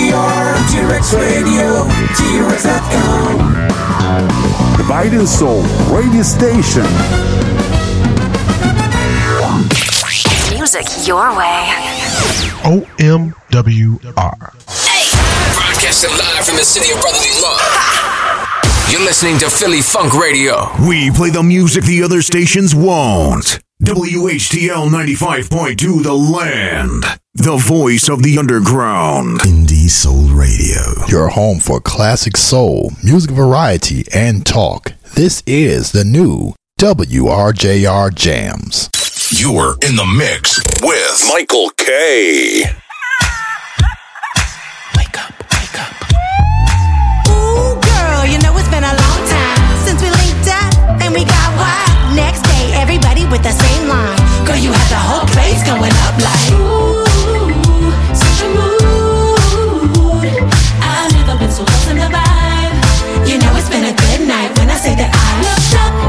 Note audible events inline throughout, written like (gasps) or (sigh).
We are T-Rex Radio, T-Rex.com. The Biden Soul Radio Station. Music your way. OMWR. Broadcasting live from the city of brotherly love. (laughs) You're listening to Philly Funk Radio. We play the music the other stations won't. WHTL 95.2 The Land. The voice of the underground. Indie Soul Radio. Your home for classic soul, music variety, and talk. This is the new WRJR Jams. You're in the mix with Michael K. Wake up, wake up. Ooh, girl, you know it's been a long time since we linked up and we got wild. Next day, everybody with the same line. Girl, you had the whole place going up like. Ooh, that I looked up.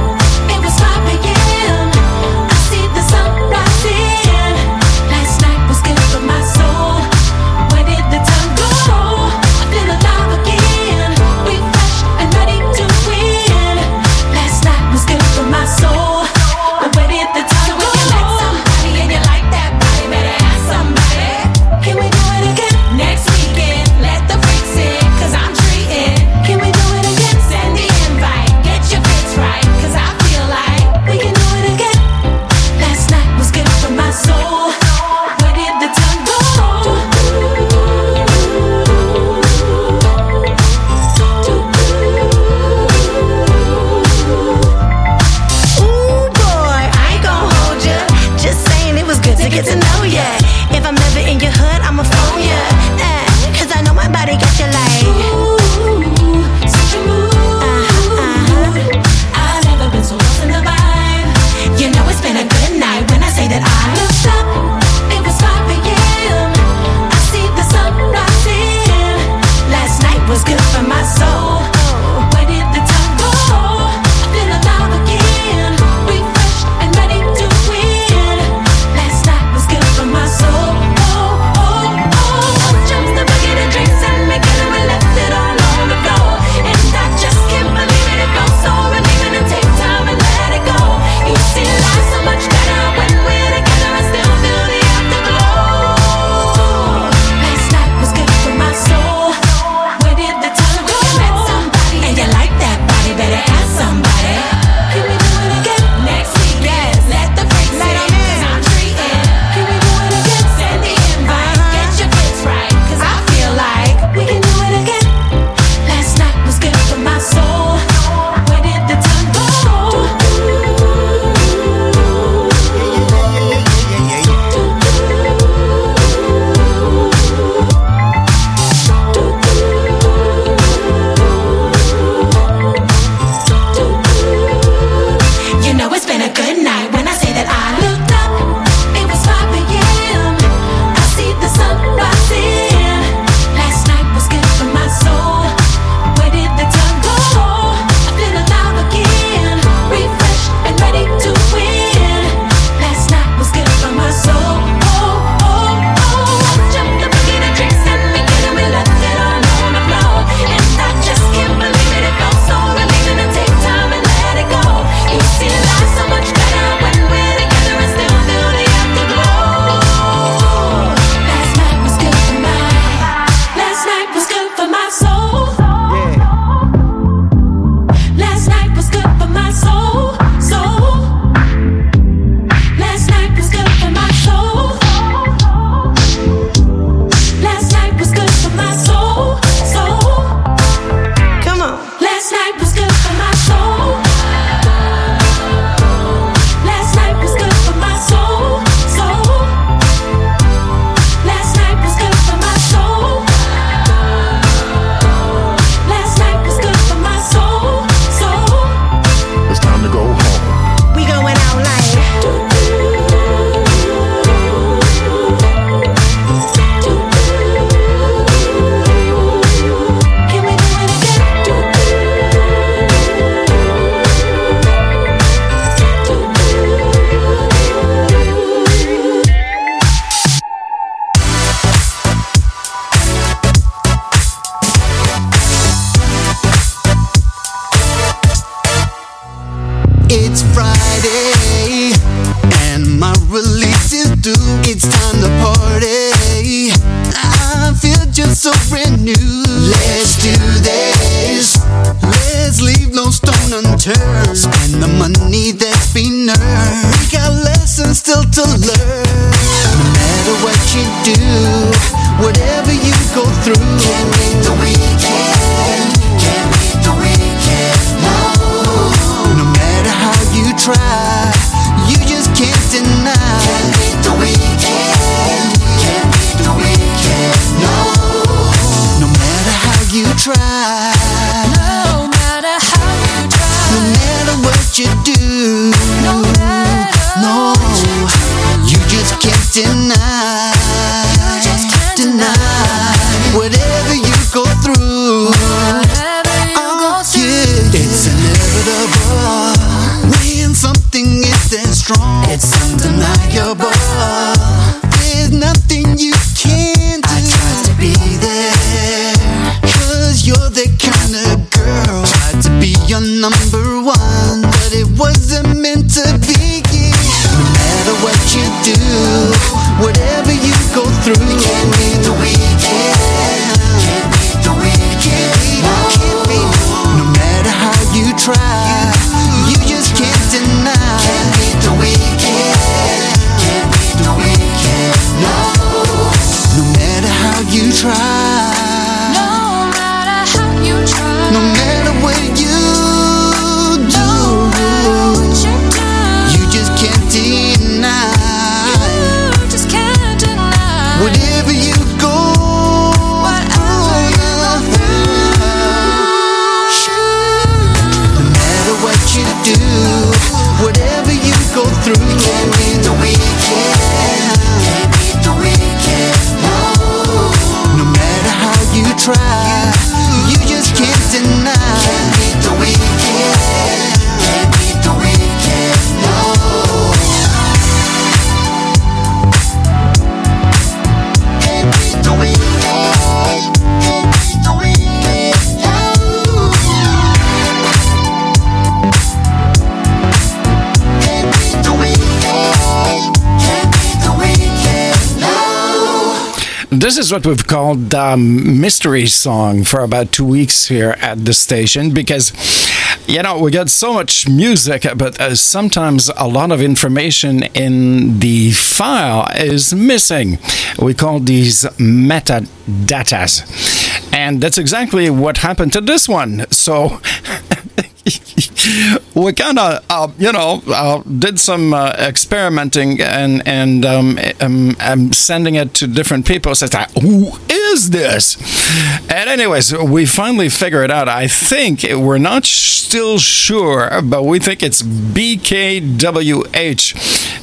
What we've called um, mystery song for about two weeks here at the station because, you know, we got so much music, but uh, sometimes a lot of information in the file is missing. We call these metadatas. And that's exactly what happened to this one. So. (laughs) we kind of, uh, you know, uh, did some uh, experimenting and and um, um, I'm sending it to different people. Says, like, who is this? And anyways, we finally figured it out. I think we're not still sure, but we think it's BKWH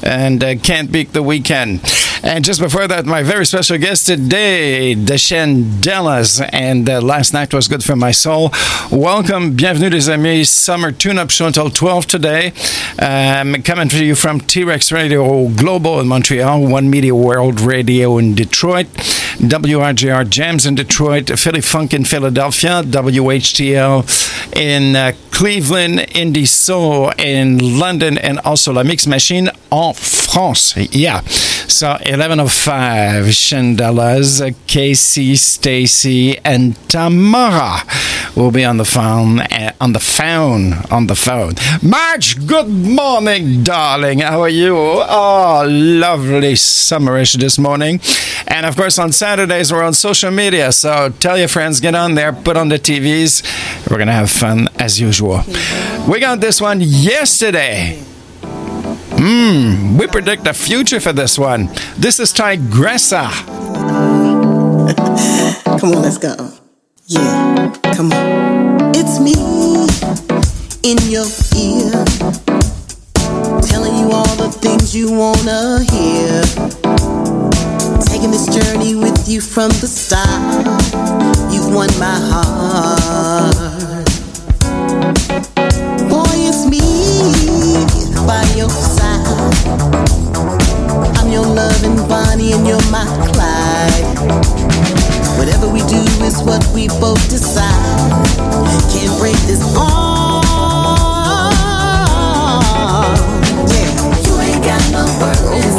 and uh, can't beat the weekend. And just before that, my very special guest today, the Shindellas, and uh, last night was good for my soul. Welcome, bienvenue les amis, summer tune-up show until 12 today. Um, coming to you from T-Rex Radio Global in Montreal, One Media World Radio in Detroit, WRJR Jams in Detroit, Philly Funk in Philadelphia, WHTL in uh, Cleveland, Indie Soul in London, and also La Mix Machine en France. Yeah. So 1105 Shindellas, Casey, Stacy, and Tamara will be on the phone. Uh, on the phone. On the phone. Marge, good morning, darling. How are you? Oh, lovely summerish this morning. And of course, on Saturdays, we're on social media. So tell your friends, get on there, put on the TVs. We're going to have fun as usual. We got this one yesterday. Hmm, we predict the future for this one. This is Tigressa. (laughs) Come on, let's go. Yeah, come on. It's me in your ear, telling you all the things you wanna hear. Taking this journey with you from the start. You've won my heart. Boy, it's me by your side. I'm your loving Bonnie and you're my Clyde. Whatever we do is what we both decide. Can't break this arm. Yeah. You ain't got no purpose.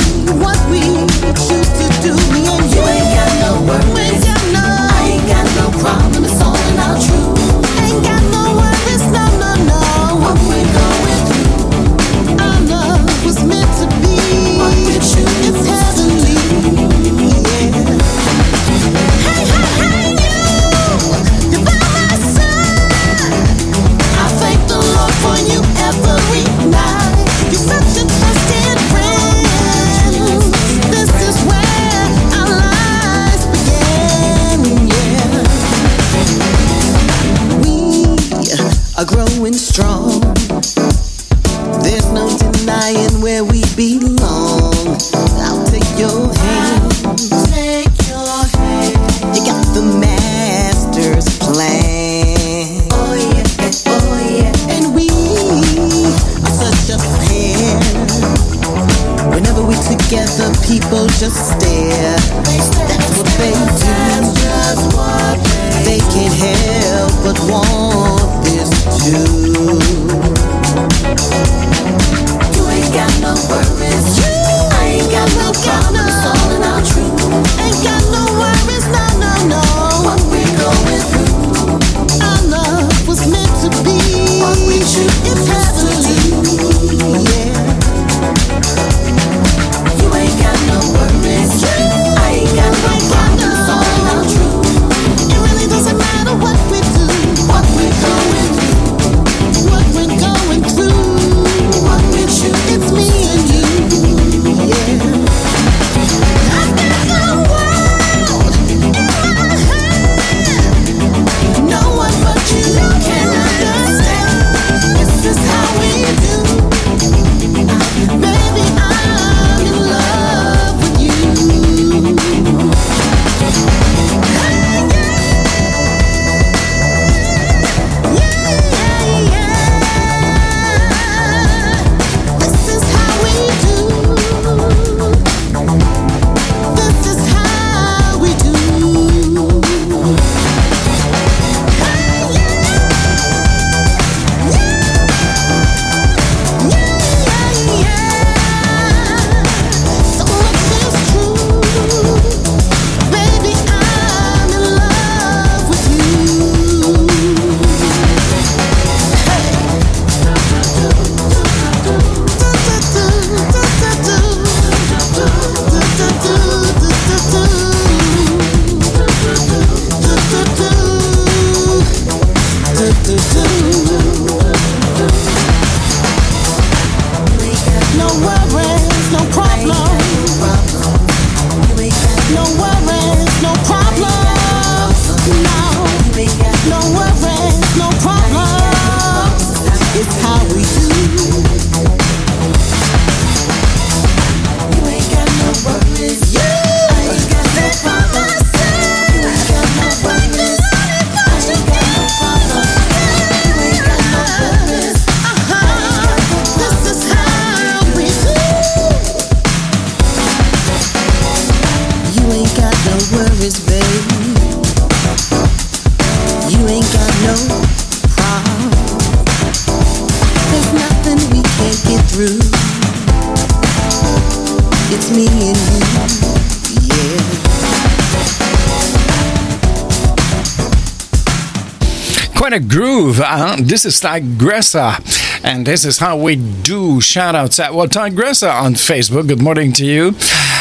This is Tigressa. And this is how we do shout outs at well Tigressa on Facebook. Good morning to you.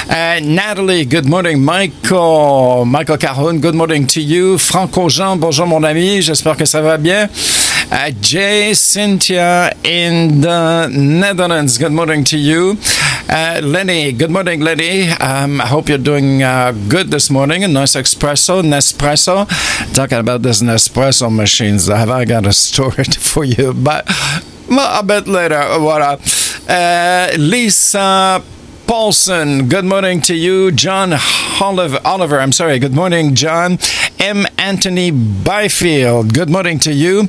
Uh, Natalie, good morning. Michael, Michael Calhoun, good morning to you. Franco Jean, bonjour mon ami, j'espère que ça va bien. Uh, Jay, Cynthia in the Netherlands, good morning to you. Uh, Lenny, good morning, Lenny. Um, I hope you're doing uh, good this morning. A nice espresso, Nespresso. Talking about this Nespresso machines, have I got a story (laughs) for you? But a bit later. Voilà. Uh, Lisa Paulson, good morning to you. John Oliver, Oliver, I'm sorry. Good morning, John. M. Anthony Byfield, good morning to you.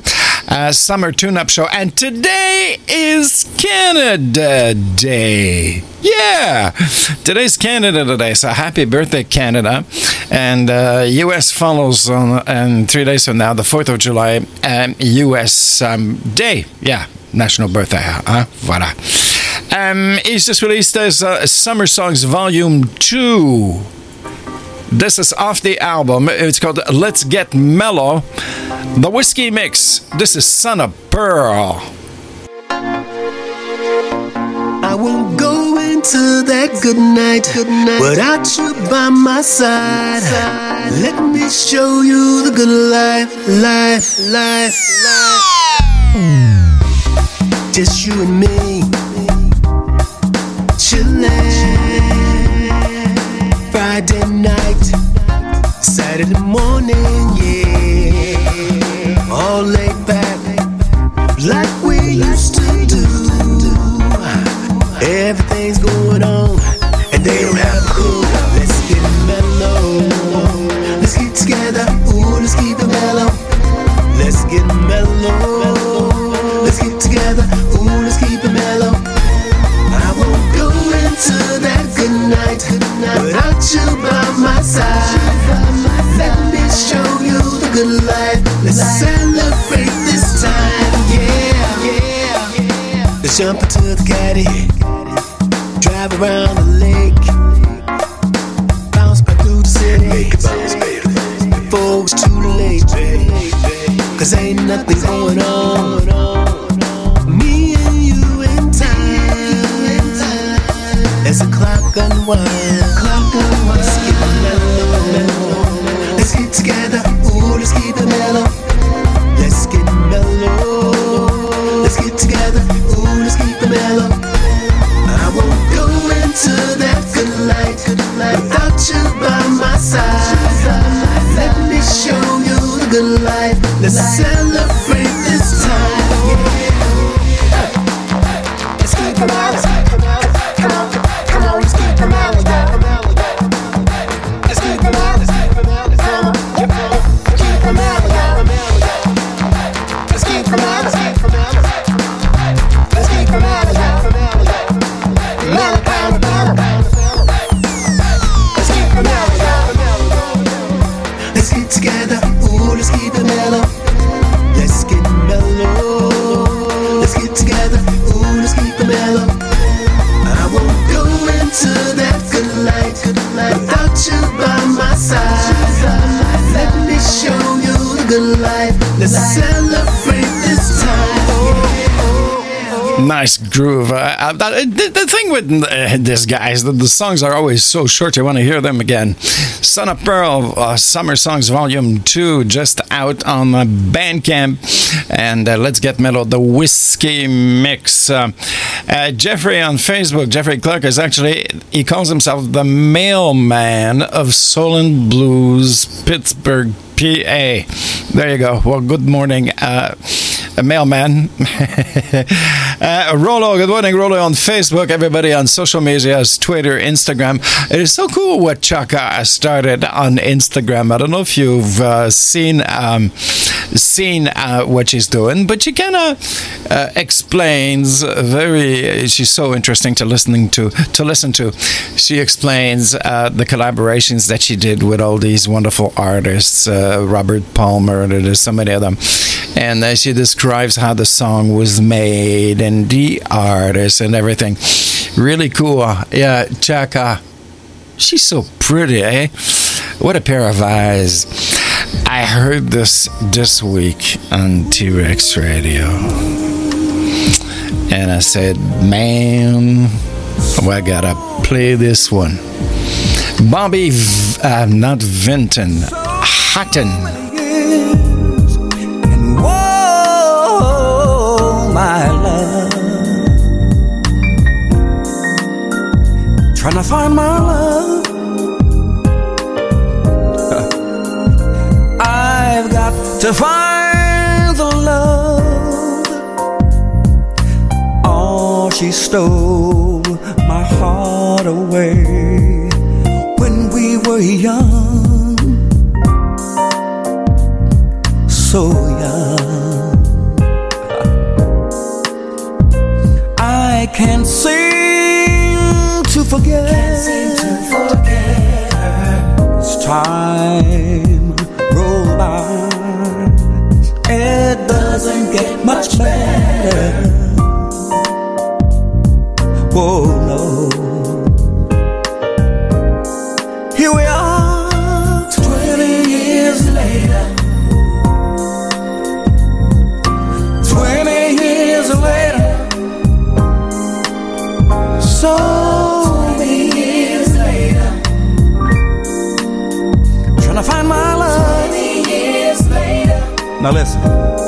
Uh, summer tune up show. And today is Canada Day. Yeah, today's Canada Day. So happy birthday, Canada. And uh, US follows on and three days from now, the 4th of July, um, US um, Day. Yeah, national birthday. Huh? Voilà. Um, he's just released his uh, Summer Songs Volume 2. This is off the album. It's called Let's Get Mellow. The Whiskey Mix. This is Son of Pearl. I won't go into that good night, good night without you by my side. Let me show you the good life, life, life, life. Just you and me, chillin'. in morning, yeah. All laid back, like we used to do. Everything's going on, and they don't have a clue. Let's get mellow. Let's get together, ooh, let's keep it mellow. Let's get mellow. Let's get together, ooh, let's keep it mellow. I won't go into that good night without you by my side celebrate this time, yeah, yeah. Let's jump into the caddy, drive around the lake, bounce back through the city. Make it bounce, baby. Before it's too late, cause ain't nothing going on. Me and you in time, as the clock unwinds. With uh, this guy is that the songs are always so short. I want to hear them again. Son of Pearl, uh, Summer Songs Volume 2, just out on uh, Bandcamp. And uh, Let's Get Mellow, the Whiskey Mix. Uh, uh, Jeffrey on Facebook, Jeffrey Clark, is actually, he calls himself the mailman of Soul and Blues, Pittsburgh, PA. There you go. Well, good morning, (laughs) uh, mailman. uh, good morning, Rolo on Facebook. Everybody on social medias, Twitter, Instagram. It is so cool what Chaka started on Instagram. I don't know if you've uh, seen um, seen uh, what she's doing, but she kind of uh, explains very. She's so interesting to listening to to listen to. She explains uh, the collaborations that she did with all these wonderful artists, uh, Robert Palmer, and there's so many of them. And she describes how the song was made and the artist and everything. Really cool. Yeah, Chaka. She's so pretty, eh? What a pair of eyes. I heard this this week on T Rex Radio. And I said, man, well, I gotta play this one. Bobby, v- uh, not Vinton, Hutton. Trying to find my love. (laughs) I've got to find the love. Oh, she stole my heart away when we were young. So young. (laughs) I can't seem to forget. Can't seem to forget her. As time roll by, it doesn't get much better. Whoa, later. Now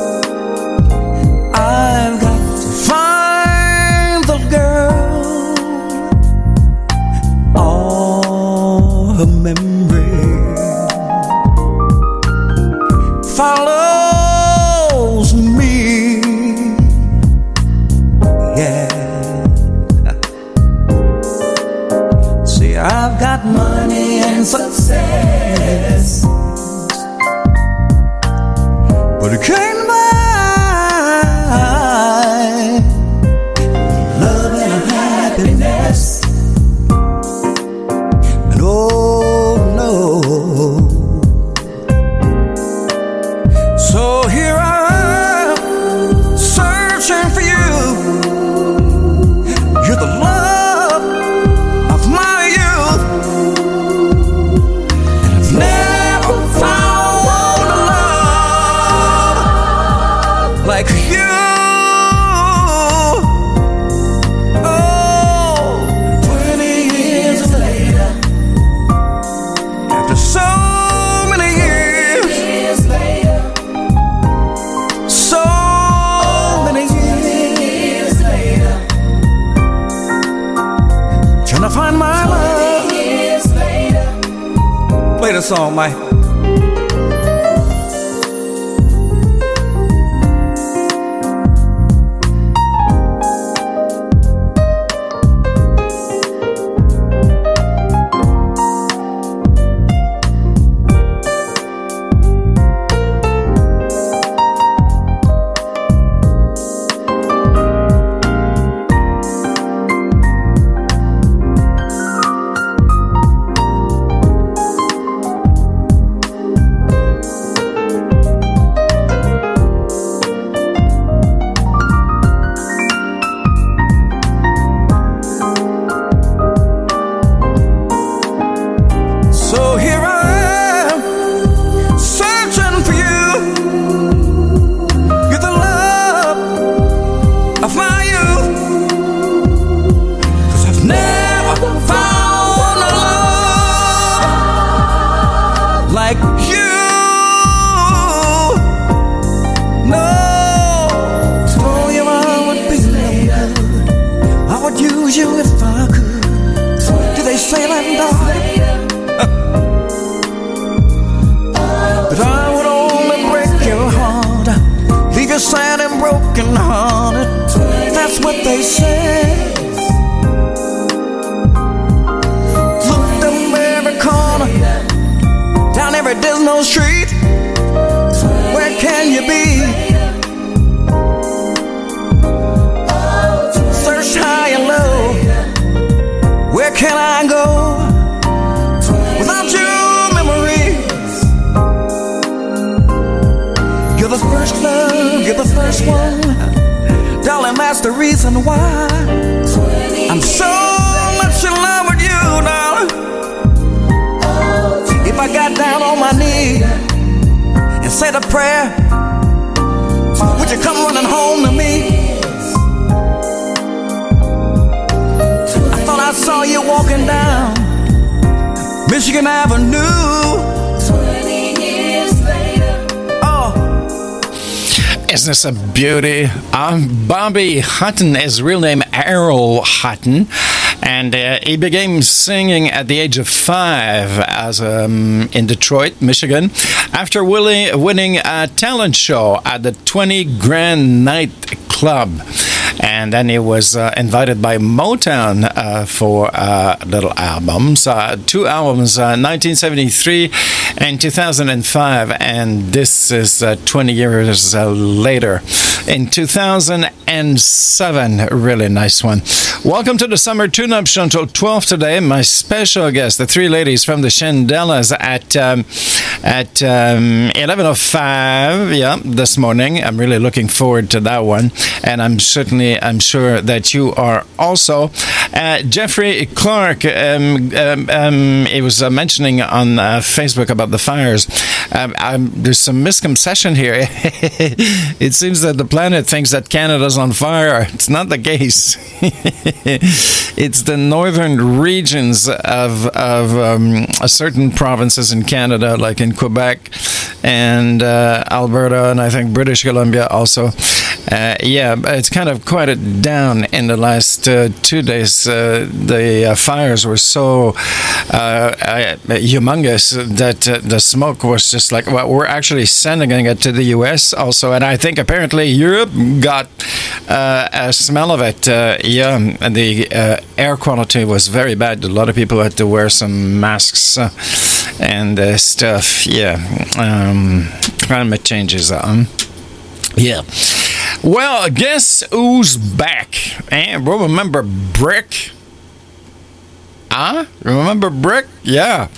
song, Mike. A beauty? Bobby Hutton, his real name Errol Hutton, and uh, he began singing at the age of five as um, in Detroit, Michigan, after willi- winning a talent show at the 20 Grand Night Club. And then he was uh, invited by Motown uh, for uh, little albums, uh, two albums, uh, 1973 and 2005. And this is uh, 20 years uh, later. In 2007, really nice one. Welcome to the Summer Tune Up Show until 12 today. My special guest, the three ladies from the Shindellas at um, at um, 11:05. Yeah, this morning. I'm really looking forward to that one, and I'm certainly I'm sure that you are also. Uh, Jeffrey Clark. Um, um, um, he was uh, mentioning on uh, Facebook about the fires. Um, um, there's some misconception here. (laughs) it seems that the planet thinks that Canada's on fire. It's not the case. (laughs) it's the northern regions of of um, certain provinces in Canada, like in Quebec and uh, Alberta, and I think British Columbia also. Uh, yeah, it's kind of quieted down in the last uh, two days. Uh, the uh, fires were so uh, uh, humongous that the smoke was just like, well, we're actually sending it to the US also. And I think apparently Europe got a smell of it. Yeah, and the air quality was very bad. A lot of people had to wear some masks and stuff. Yeah, um, climate changes. Um, yeah. Well, guess who's back? And remember Brick? Huh? Remember Brick? Yeah.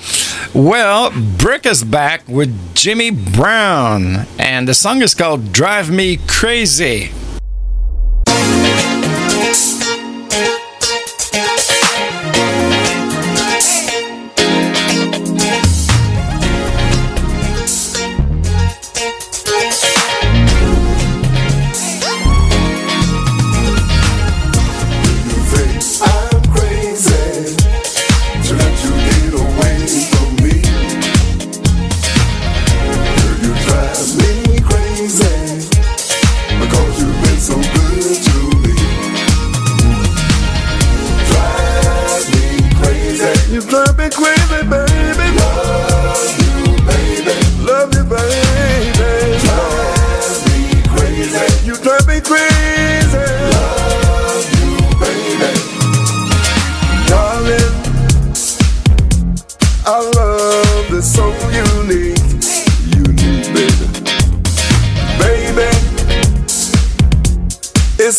Well, Brick is back with Jimmy Brown, and the song is called Drive Me Crazy.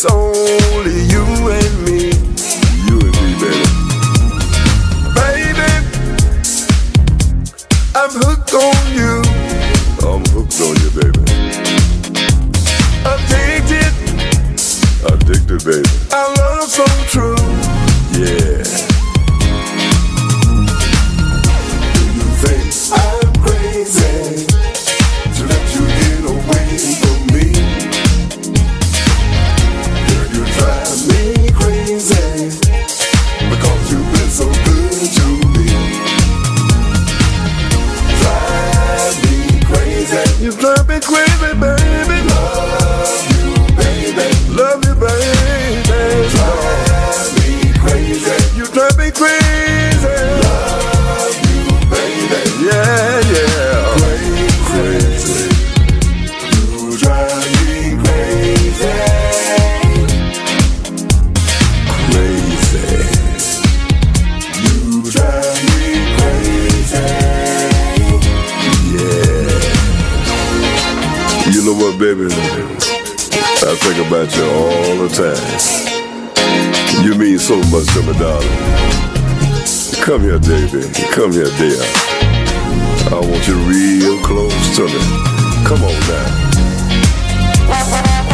It's only you and me. You and me, baby. Baby, I'm hooked on you. I'm hooked on you, baby. Addicted, addicted, baby. Our love so true. Baby? I think about you all the time. You mean so much to me, darling. Come here, baby. Come here, dear. I want you real close to me. Come on now.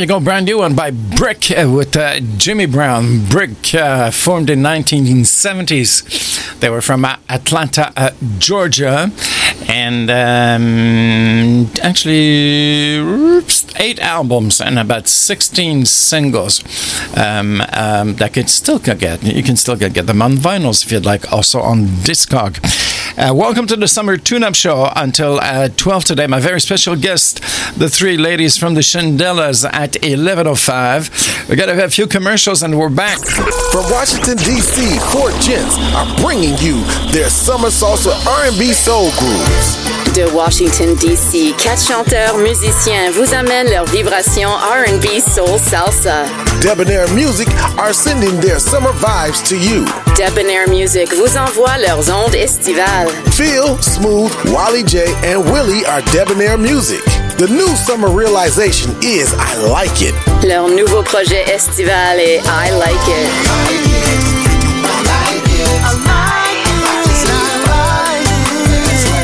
You go, brand new one by Brick uh, with uh, Jimmy Brown. Brick uh, formed in 1970s. They were from uh, Atlanta, uh, Georgia, and um, actually oops, eight albums and about 16 singles um, um, that can still get. You can still get, get them on vinyls if you'd like, also on Discog. Uh, welcome to the Summer Tune Up Show until uh, 12 today. My very special guest, the three ladies from the Shindellas at 11.05. We got to have a few commercials and we're back. From Washington, D.C., Four Gents are bringing you their summer salsa R&B soul grooves. De Washington, D.C., quatre chanteurs musiciens vous amènent leurs vibrations R&B, soul, salsa. Debonair Music are sending their summer vibes to you. Debonair Music vous envoie leurs ondes estivales. Phil, Smooth, Wally J, and Willie are Debonair Music. The new summer realization is I like it. Leur nouveau projet estival est I Like It.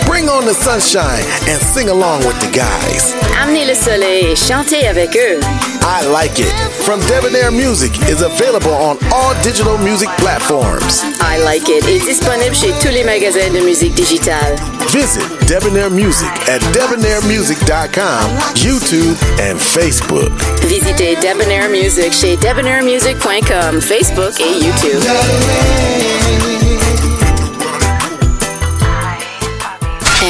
Bring on the sunshine and sing along with the guys. Amenez le soleil et chantez avec eux. I Like It from Debonair Music is available on all digital music platforms. I Like It est disponible chez tous les magasins de musique digitale. Visit Debonair Music at debonairmusic.com, YouTube, and Facebook. Visitez Debonair Music chez debonairmusic.com, Facebook et YouTube.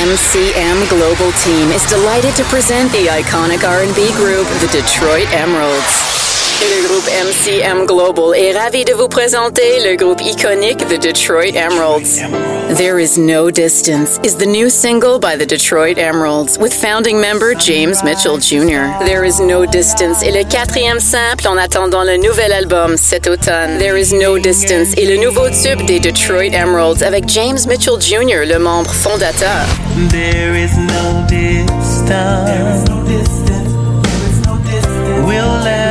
MCM Global Team is delighted to present the iconic R&B group, the Detroit Emeralds. Le groupe MCM Global est ravi de vous présenter le groupe iconique The Detroit Emeralds. There Is No Distance is the new single by the Detroit Emeralds with founding member James Mitchell Jr. There Is No Distance est le quatrième simple en attendant le nouvel album cet automne. There Is No Distance est le nouveau tube des Detroit Emeralds avec James Mitchell Jr., le membre fondateur. There is no distance. There is no distance. Will ever keep us.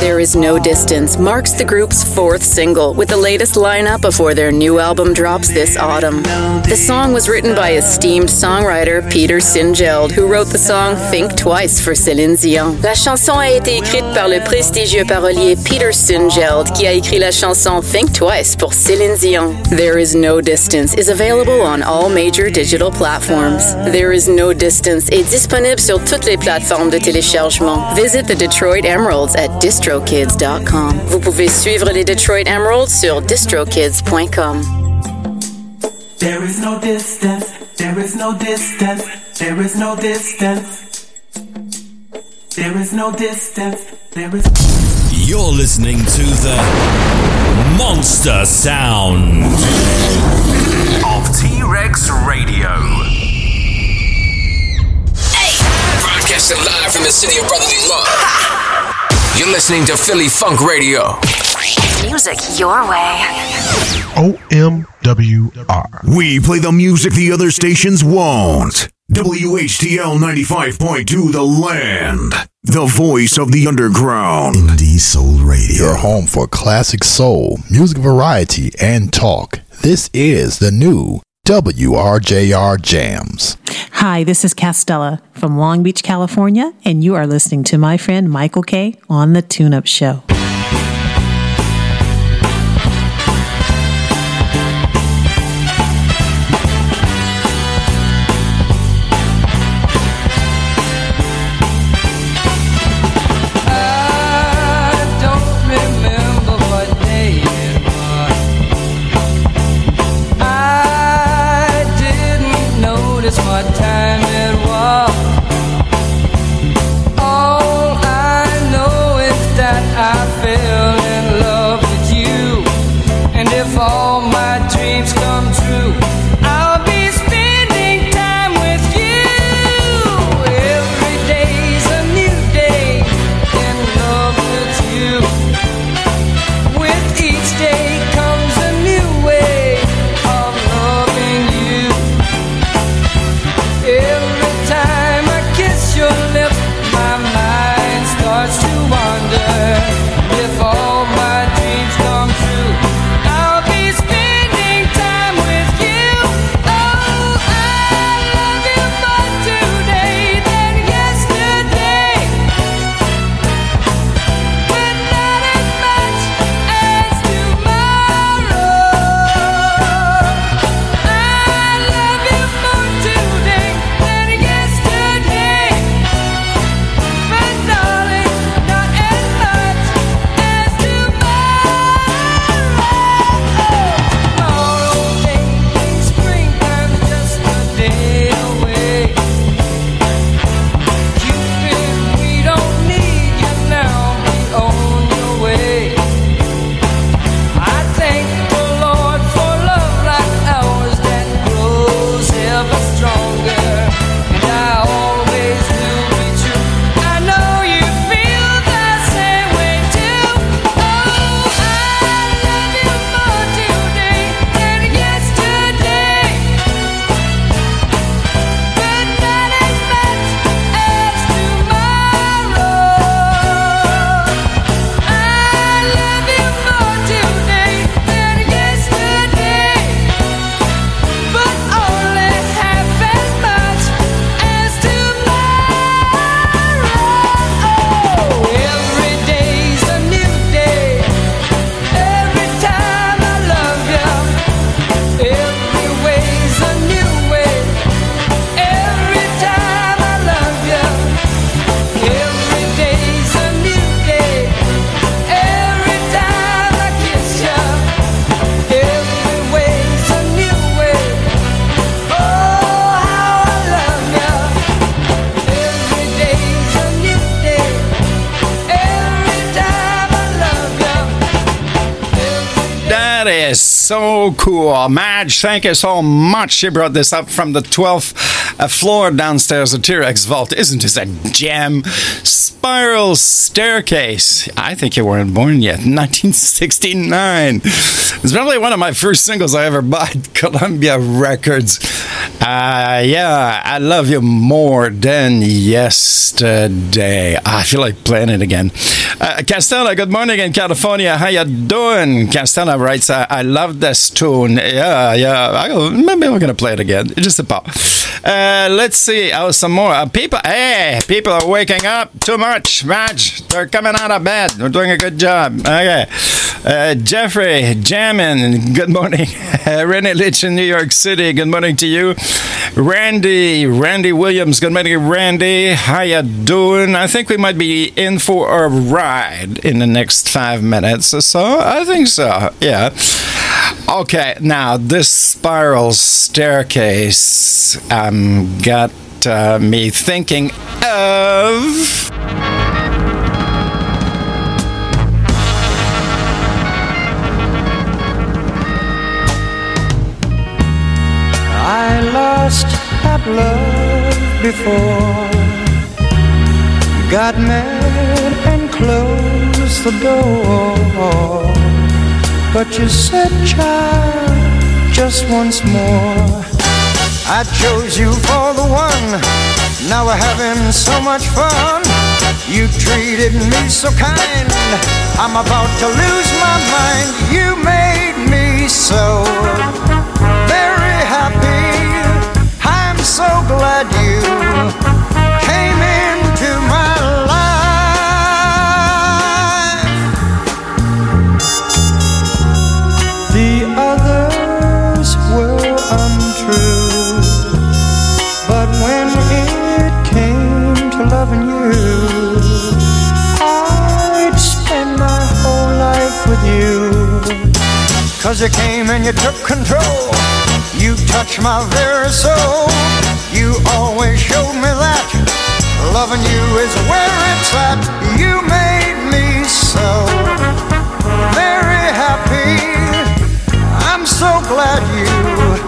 There Is No Distance marks the group's fourth single with the latest lineup before their new album drops this autumn. The song was written by esteemed songwriter Peter Sinfield, who wrote the song Think Twice for Céline Dion. La chanson a été écrite par le prestigieux parolier Peter Sinfield, qui a écrit la chanson Think Twice pour Céline Dion. There Is No Distance is available on all major digital platforms. There Is No Distance est disponible sur toutes les plateformes de téléchargement. Visit the Detroit Emeralds at distrokids.com. Vous pouvez suivre les Detroit Emeralds sur distrokids.com. There is no distance. There is no distance. There is no distance. There is no distance. There is. You're listening to the Monster Sound of T Rex Radio. Broadcasting live from the city of brotherly love. You're listening to Philly Funk Radio. Music your way. OMWR. We play the music the other stations won't. WHTL 95.2 The Land. The voice of the underground. Indie Soul Radio. Your home for classic soul, music variety, and talk. This is the new WRJR Jams. Hi, this is Castella from Long Beach, California, and you are listening to my friend Michael K on the Tune Up Show. Thank you so much. She brought this up from the 12th uh, floor downstairs of T-Rex Vault. Isn't this a gem? Spiral Staircase. I think you weren't born yet. (laughs) 1969. It's probably one of my first singles I ever bought. (laughs) Columbia Records. Uh, yeah, I love you more than yesterday. I feel like playing it again. Uh, Castella, good morning in California. How you doing? Castella writes, I, I love this tune. Yeah, yeah. I, maybe we're gonna play it again. Just about. Uh, let's see. Oh, some more. Uh, people, hey, people are waking up too much. Raj, they're coming out of bed. They're doing a good job. Okay. Uh, Jeffrey, Jammin, good morning. (laughs) Renee Litch in New York City, good morning to you. Randy, Randy Williams, good morning, Randy. How you doing? I think we might be in for a ride in the next five minutes or so. I think so. Yeah. Okay, now this spiral staircase um, got uh, me thinking of. Lost that love before. Got mad and closed the door. But you said, child, just once more. I chose you for the one. Now we're having so much fun. You treated me so kind. I'm about to lose my mind. You made me so so glad you came into my life. The others were untrue, but when it came to loving you, I'd spend my whole life with you. Cause you came and you took control. You touch my very soul. You always showed me that loving you is where it's at. You made me so very happy. I'm so glad you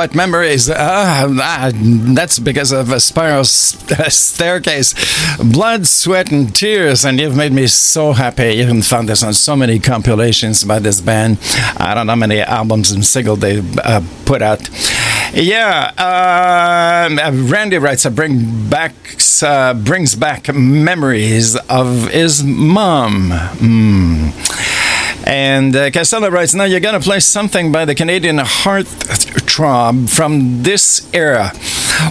what memories? Ah, ah, that's because of a spiral (laughs) staircase. Blood, sweat, and tears, and you've made me so happy. You even found this on so many compilations by this band. I don't know how many albums and singles they uh, put out. Yeah, um, uh, Randy writes, uh, bring back, uh, brings back memories of his mom. Mm. And uh, Costello writes, now you're going to play something by the Canadian Heartthrob from this era.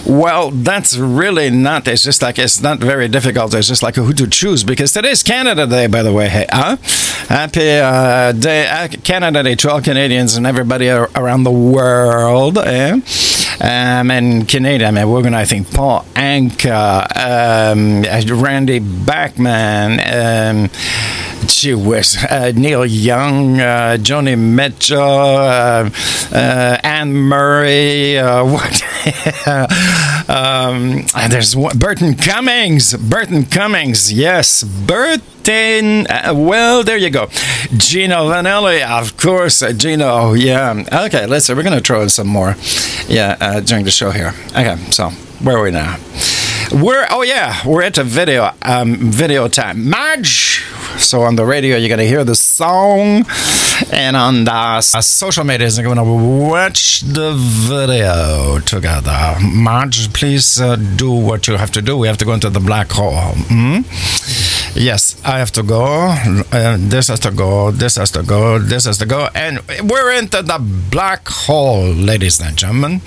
Well, that's really not. It's just like it's not very difficult. It's just like who to choose because today's Canada Day, by the way. Hey, huh? Happy uh, day, uh, Canada Day to all Canadians and everybody ar- around the world. Eh? Um, and Canada, I mean, we're going to, I think, Paul Anka, um, Randy Bachman, um, Gee. Uh, Neil Young, uh, Joni Mitchell, uh, uh, Anne Murray, uh, (laughs) what? um, there's one, Burton Cummings. Burton Cummings, yes. Burton, uh, well, there you go. Gino Vannelli, of course. Uh, Gino, yeah. Okay, let's see. We're going to throw in some more, yeah, uh, during the show here. Okay, so where are we now? We're oh yeah, we're at a video um, video time. Marge. So on the radio, you're gonna hear the song, and on the uh, social media, you're gonna watch the video together. Marge, please uh, do what you have to do. We have to go into the black hole. Hmm? Yes, I have to go. Uh, this has to go. This has to go. This has to go. And we're into the black hole, ladies and gentlemen.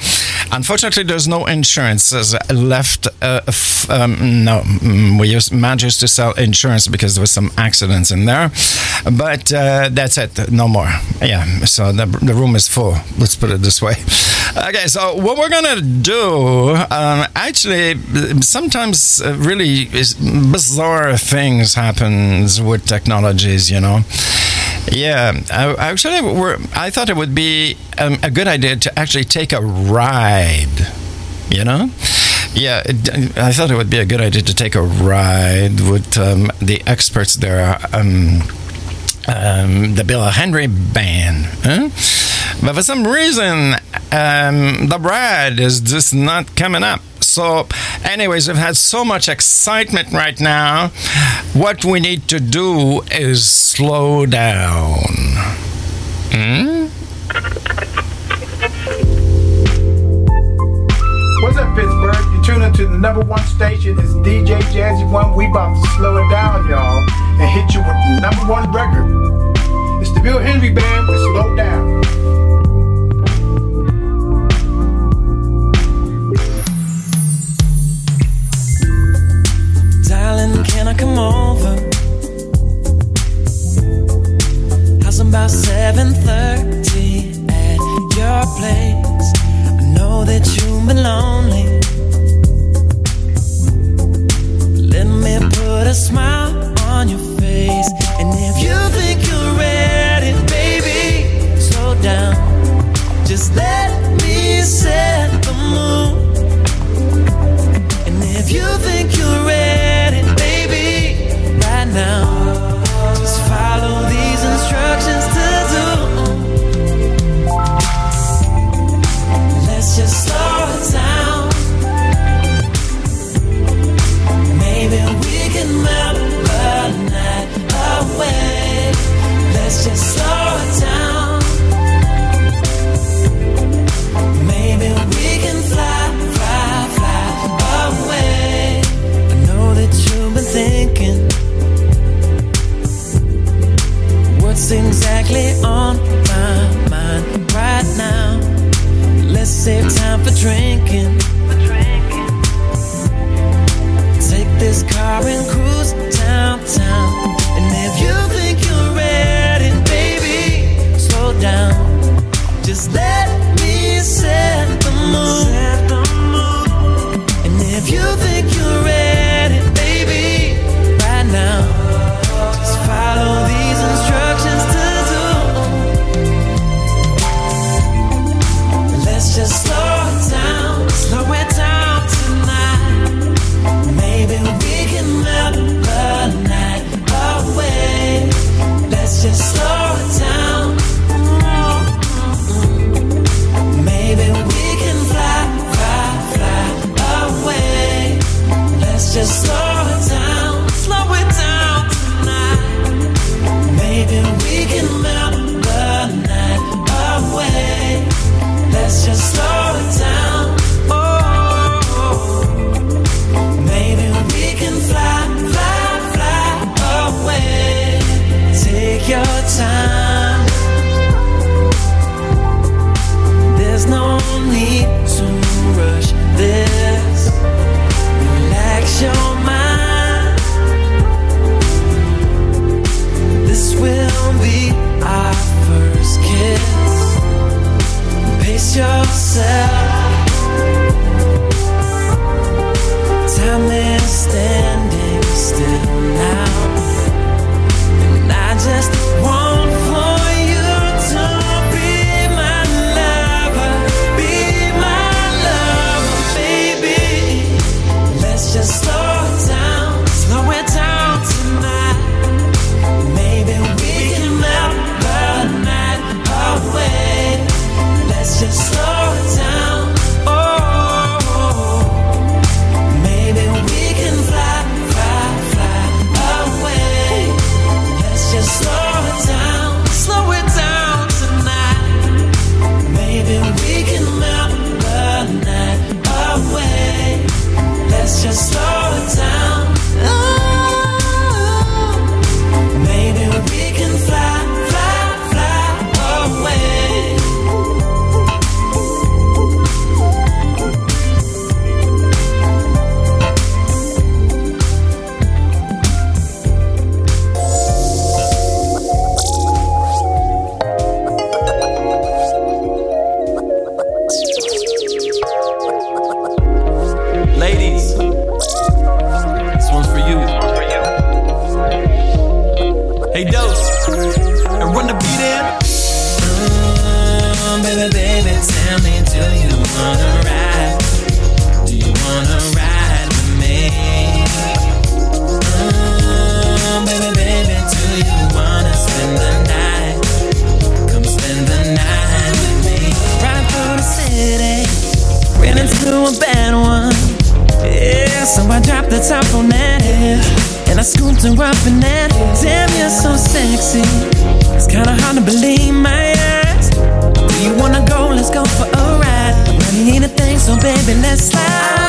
Unfortunately, there's no insurances left. Uh, f- um, no, mm, we used, managed to sell insurance because there was some accidents in there, but uh, that's it. No more. Yeah. So the, the room is full. Let's put it this way. Okay. So what we're gonna do? Um, actually, sometimes uh, really bizarre things happens with technologies. You know. Yeah, I, actually, I thought it would be um, a good idea to actually take a ride. You know, yeah, it, I thought it would be a good idea to take a ride with um, the experts there. Um, um, the Bill Henry band. Huh? But for some reason, um, the ride is just not coming up. So, anyways, we've had so much excitement right now. What we need to do is slow down. Hmm? What's up, Pittsburgh? You tune into the number one station. It's DJ Jazzy One. We about to slow it down, y'all, and hit you with the number one record. It's the Bill Henry Band with about 7:30 at your place? I know that you've been lonely. Let me put a smile on your face, and if you think you're ready, baby, slow down. Just let me set the mood. And if you think drinking. Take this car and cruise just love dropped on that hill and I scooped her up in that. Damn, you're so sexy. It's kinda hard to believe my eyes. Do you wanna go? Let's go for a ride. Money ain't a thing, so baby, let's slide.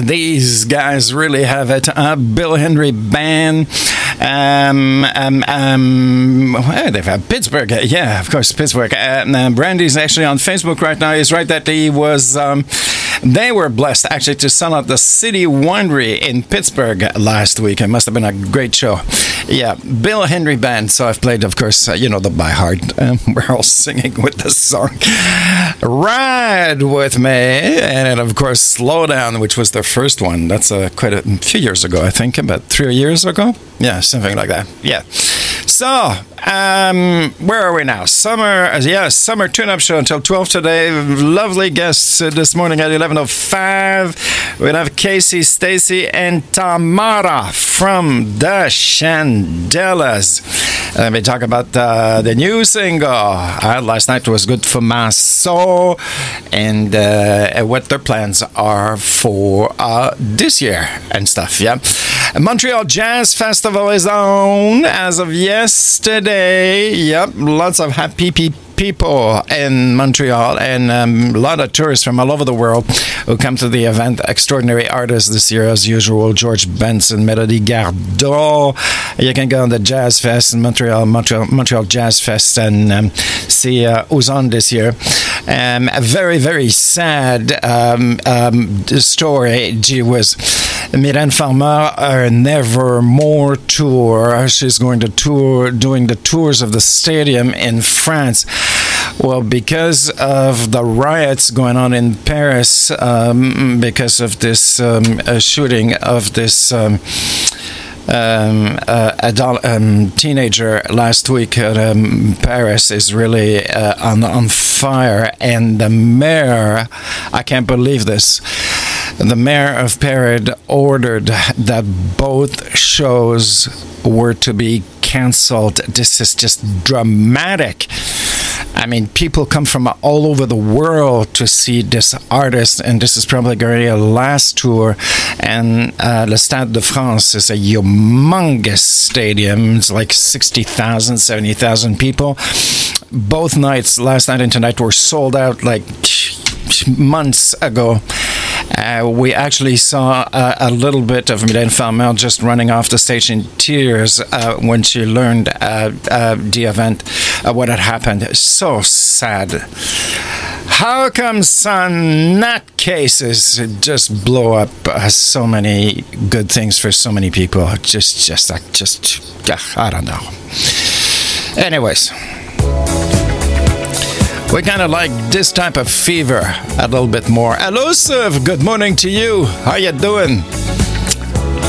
These guys really have it. Uh, Bill Henry Band. Um, um, um, they've had Pittsburgh. Yeah, of course, Pittsburgh. Uh, Brandy's actually on Facebook right now. He's right that he was. Um, they were blessed actually to sell out the City Winery in Pittsburgh last week. It must have been a great show. Yeah, Bill Henry Band. So I've played, of course, uh, you know, the by heart. Um, (laughs) we're all singing with the song. Ride with me. And of course, Slow Down, which was the first one. That's uh, quite a few years ago, I think, about three years ago. Yeah, something like that. Yeah. So, um, where are we now? Summer, uh, yeah, summer tune-up show until 12 today. Lovely guests uh, this morning at 11.05. We'll have Casey, Stacy, and Tamara from the Shindellas. Let me talk about uh, the new single. Uh, last night was good for my soul and uh, what their plans are for uh, this year and stuff, yeah. Montreal Jazz Festival is on as of yesterday. Yep, lots of happy people people in Montreal and um, a lot of tourists from all over the world who come to the event. Extraordinary artists this year, as usual. George Benson, Melody Gardot. You can go on the Jazz Fest in Montreal, Montreal, Montreal Jazz Fest, and um, see uh, on this year. Um, a very, very sad um, um, story. She was Mylène Farmer, a Nevermore tour. She's going to tour, doing the tours of the stadium in France. Well, because of the riots going on in Paris, um, because of this um, uh, shooting of this. Um, um, uh, adult, um, teenager last week at um, Paris is really uh, on, on fire, and the mayor, I can't believe this. The mayor of Paris ordered that both shows were to be cancelled. This is just dramatic. I mean, people come from all over the world to see this artist, and this is probably going to be a last tour. And uh, Le Stade de France is a humongous stadium. It's like 60,000, 70,000 people. Both nights, last night and tonight, were sold out like months ago. Uh, we actually saw uh, a little bit of Mylène Farmer just running off the stage in tears uh, when she learned uh, uh, the event, uh, what had happened. So sad. How come some nutcases just blow up so many good things for so many people? Just, just, I just, I don't know. Anyways. We kind of like this type of fever a little bit more. Elusive, good morning to you. How you doing?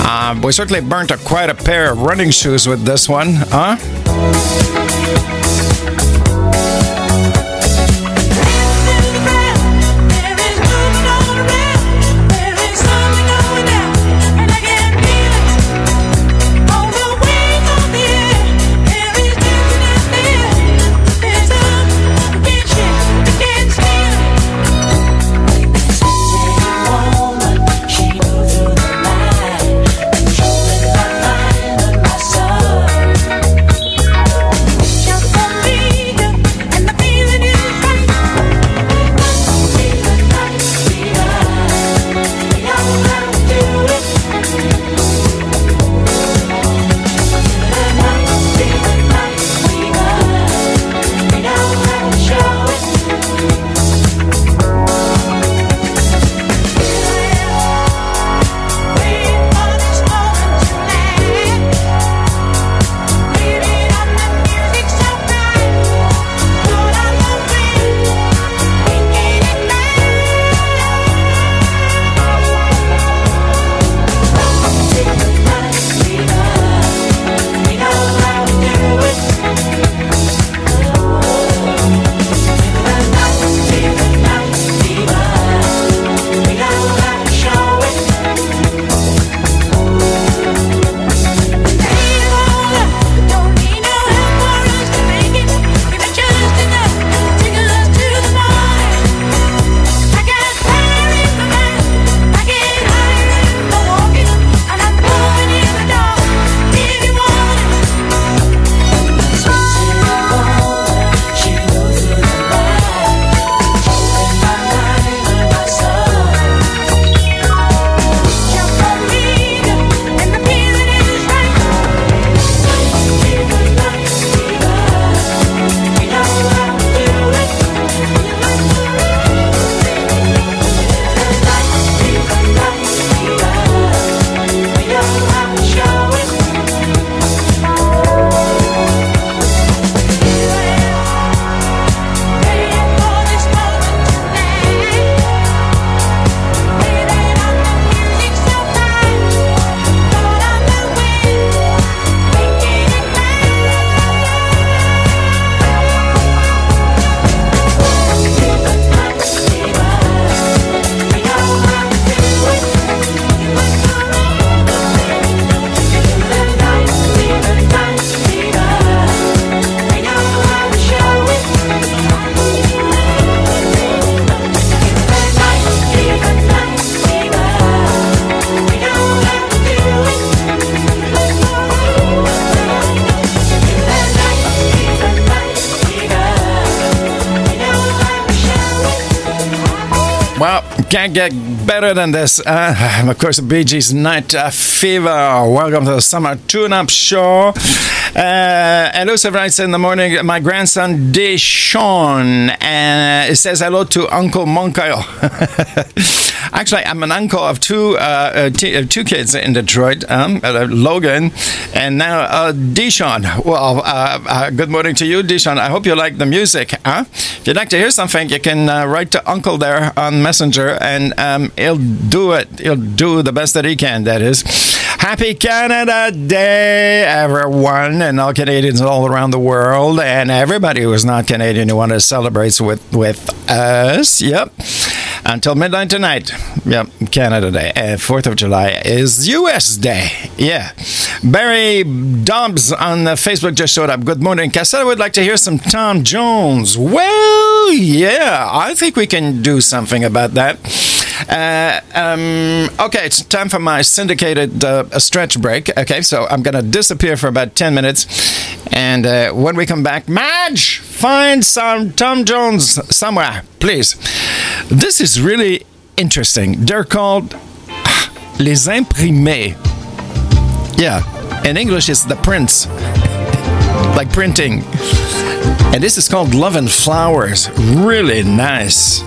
Uh, we certainly burnt a, quite a pair of running shoes with this one, huh? Can't get better than this. Uh, (sighs) of course, Bee Gees Night uh, Fever. Welcome to the Summer Tune Up Show. Uh, hello, seven nights in the morning. My grandson Deshaun, and it says hello to Uncle Monkayo. (laughs) Actually, I'm an uncle of two uh, uh, t- uh, two kids in Detroit, um, uh, Logan, and now uh, Deshaun. Well, good morning to you, Deshaun. I hope you like the music. Huh? If you'd like to hear something, you can write to Uncle there on Messenger, and um, he'll do it. He'll do the best that he can. That is. Happy Canada Day, everyone, and all Canadians all around the world, and everybody who's not Canadian who want to celebrate with with us. Yep. Until midnight tonight. Yep, Canada Day. Uh, 4th of July is US Day. Yeah. Barry Dobbs on the Facebook just showed up. Good morning. Cassetta would like to hear some Tom Jones. Well, yeah, I think we can do something about that. Uh, um, okay, it's time for my syndicated uh, stretch break. Okay, so I'm going to disappear for about 10 minutes. And uh, when we come back, Madge, find some Tom Jones somewhere, please. This is really interesting. They're called (sighs) Les Imprimés. Yeah, in English, it's the prints, (laughs) like printing. And this is called Love and Flowers. Really nice.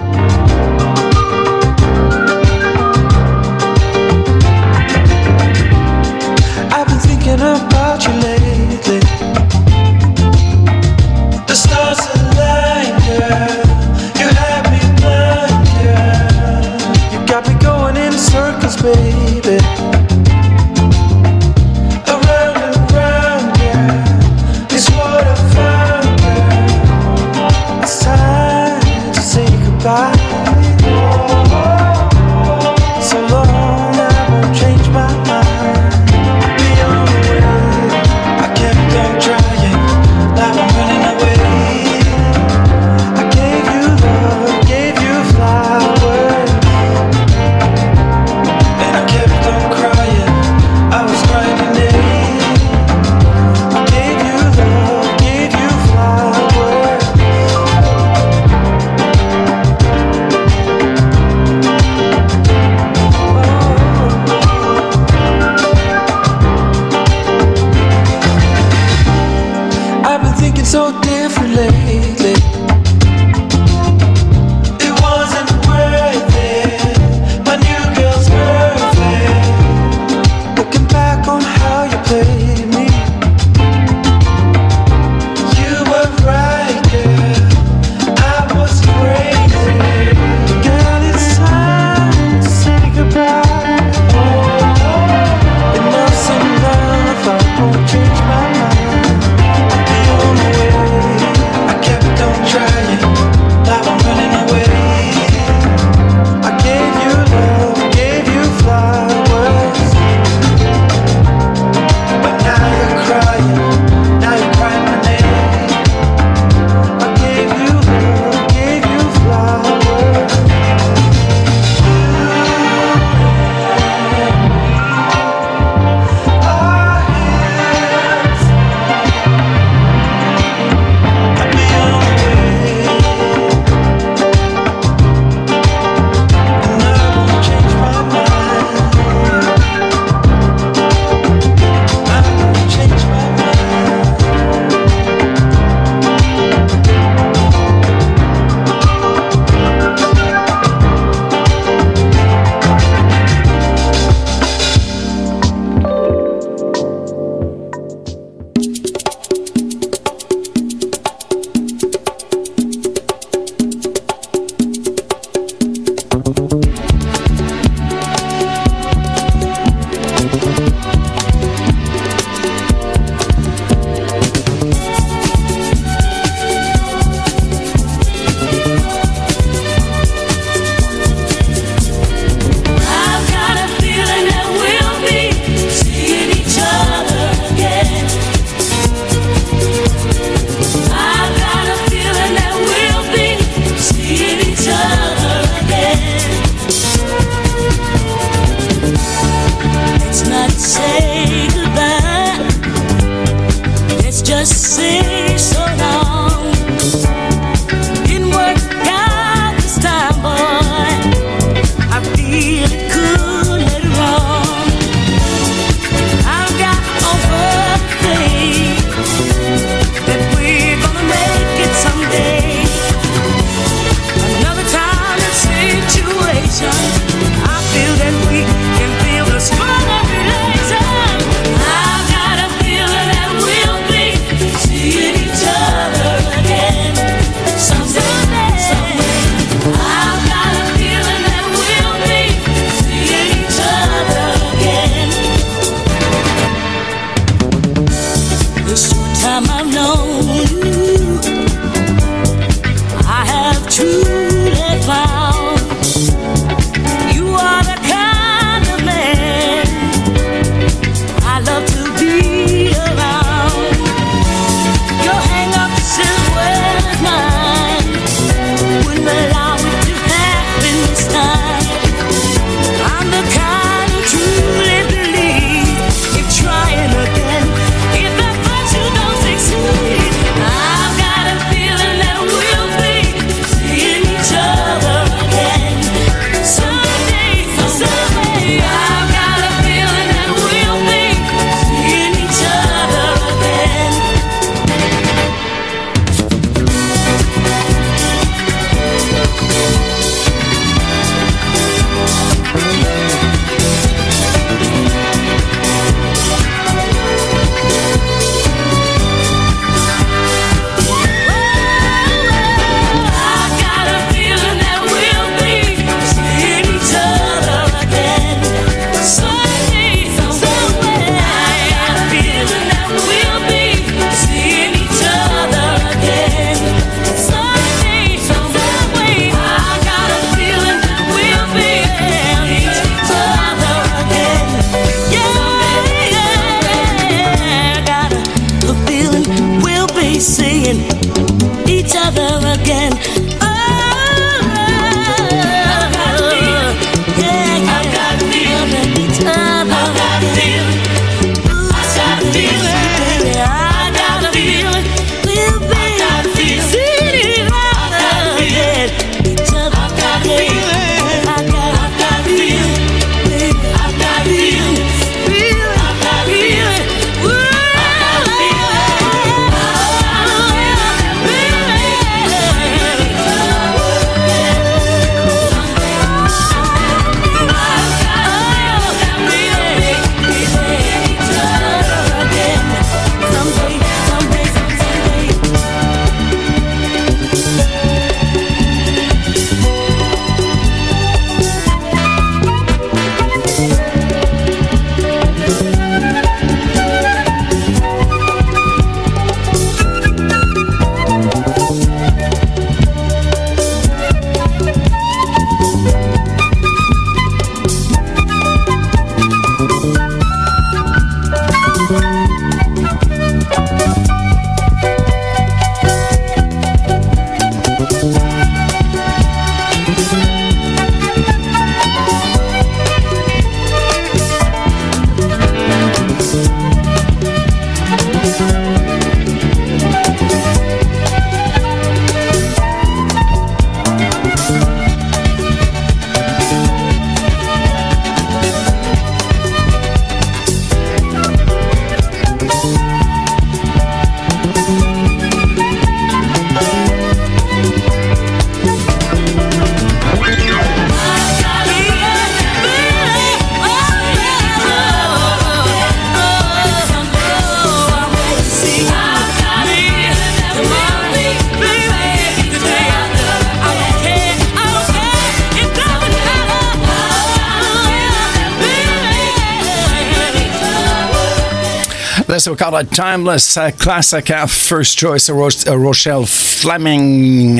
This we call a timeless uh, classic. Our first choice, uh, uh, Rochelle Fleming.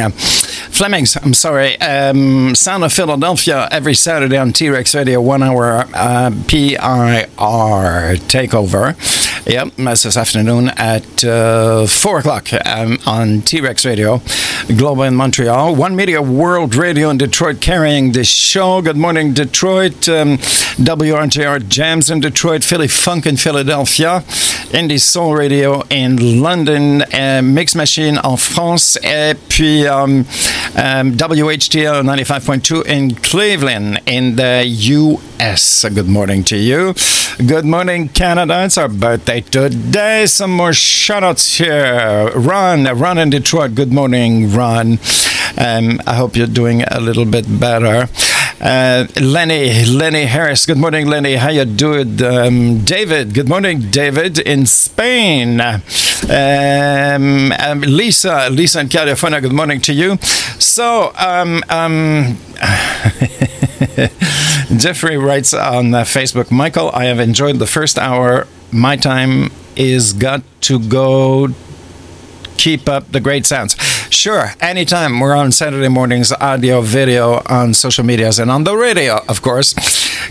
Flemings, I'm sorry. Um, Sound of Philadelphia every Saturday on T Rex Radio, one hour uh, PIR takeover. Yep, that's this afternoon at uh, 4 o'clock um, on T Rex Radio, Global in Montreal. One Media World Radio in Detroit carrying this show. Good morning, Detroit. Um, WRJR Jams in Detroit, Philly Funk in Philadelphia, Indie Soul Radio in London, uh, Mix Machine en France, et puis um, um, WHTL 95.2 in Cleveland in the US. Good morning to you. Good morning, Canada. It's our birthday today. Some more shout outs here. Ron, Ron in Detroit. Good morning, Ron. Um, I hope you're doing a little bit better. Uh, Lenny, Lenny Harris. Good morning, Lenny. How you doing? Um, David. Good morning, David in Spain. Um, um, Lisa, Lisa in California. Good morning to you. So, um, um, (laughs) Jeffrey writes on uh, Facebook, Michael, I have enjoyed the first hour. My time is got to go keep up the great sounds. Sure, anytime. We're on Saturday mornings, audio, video, on social medias, and on the radio, of course.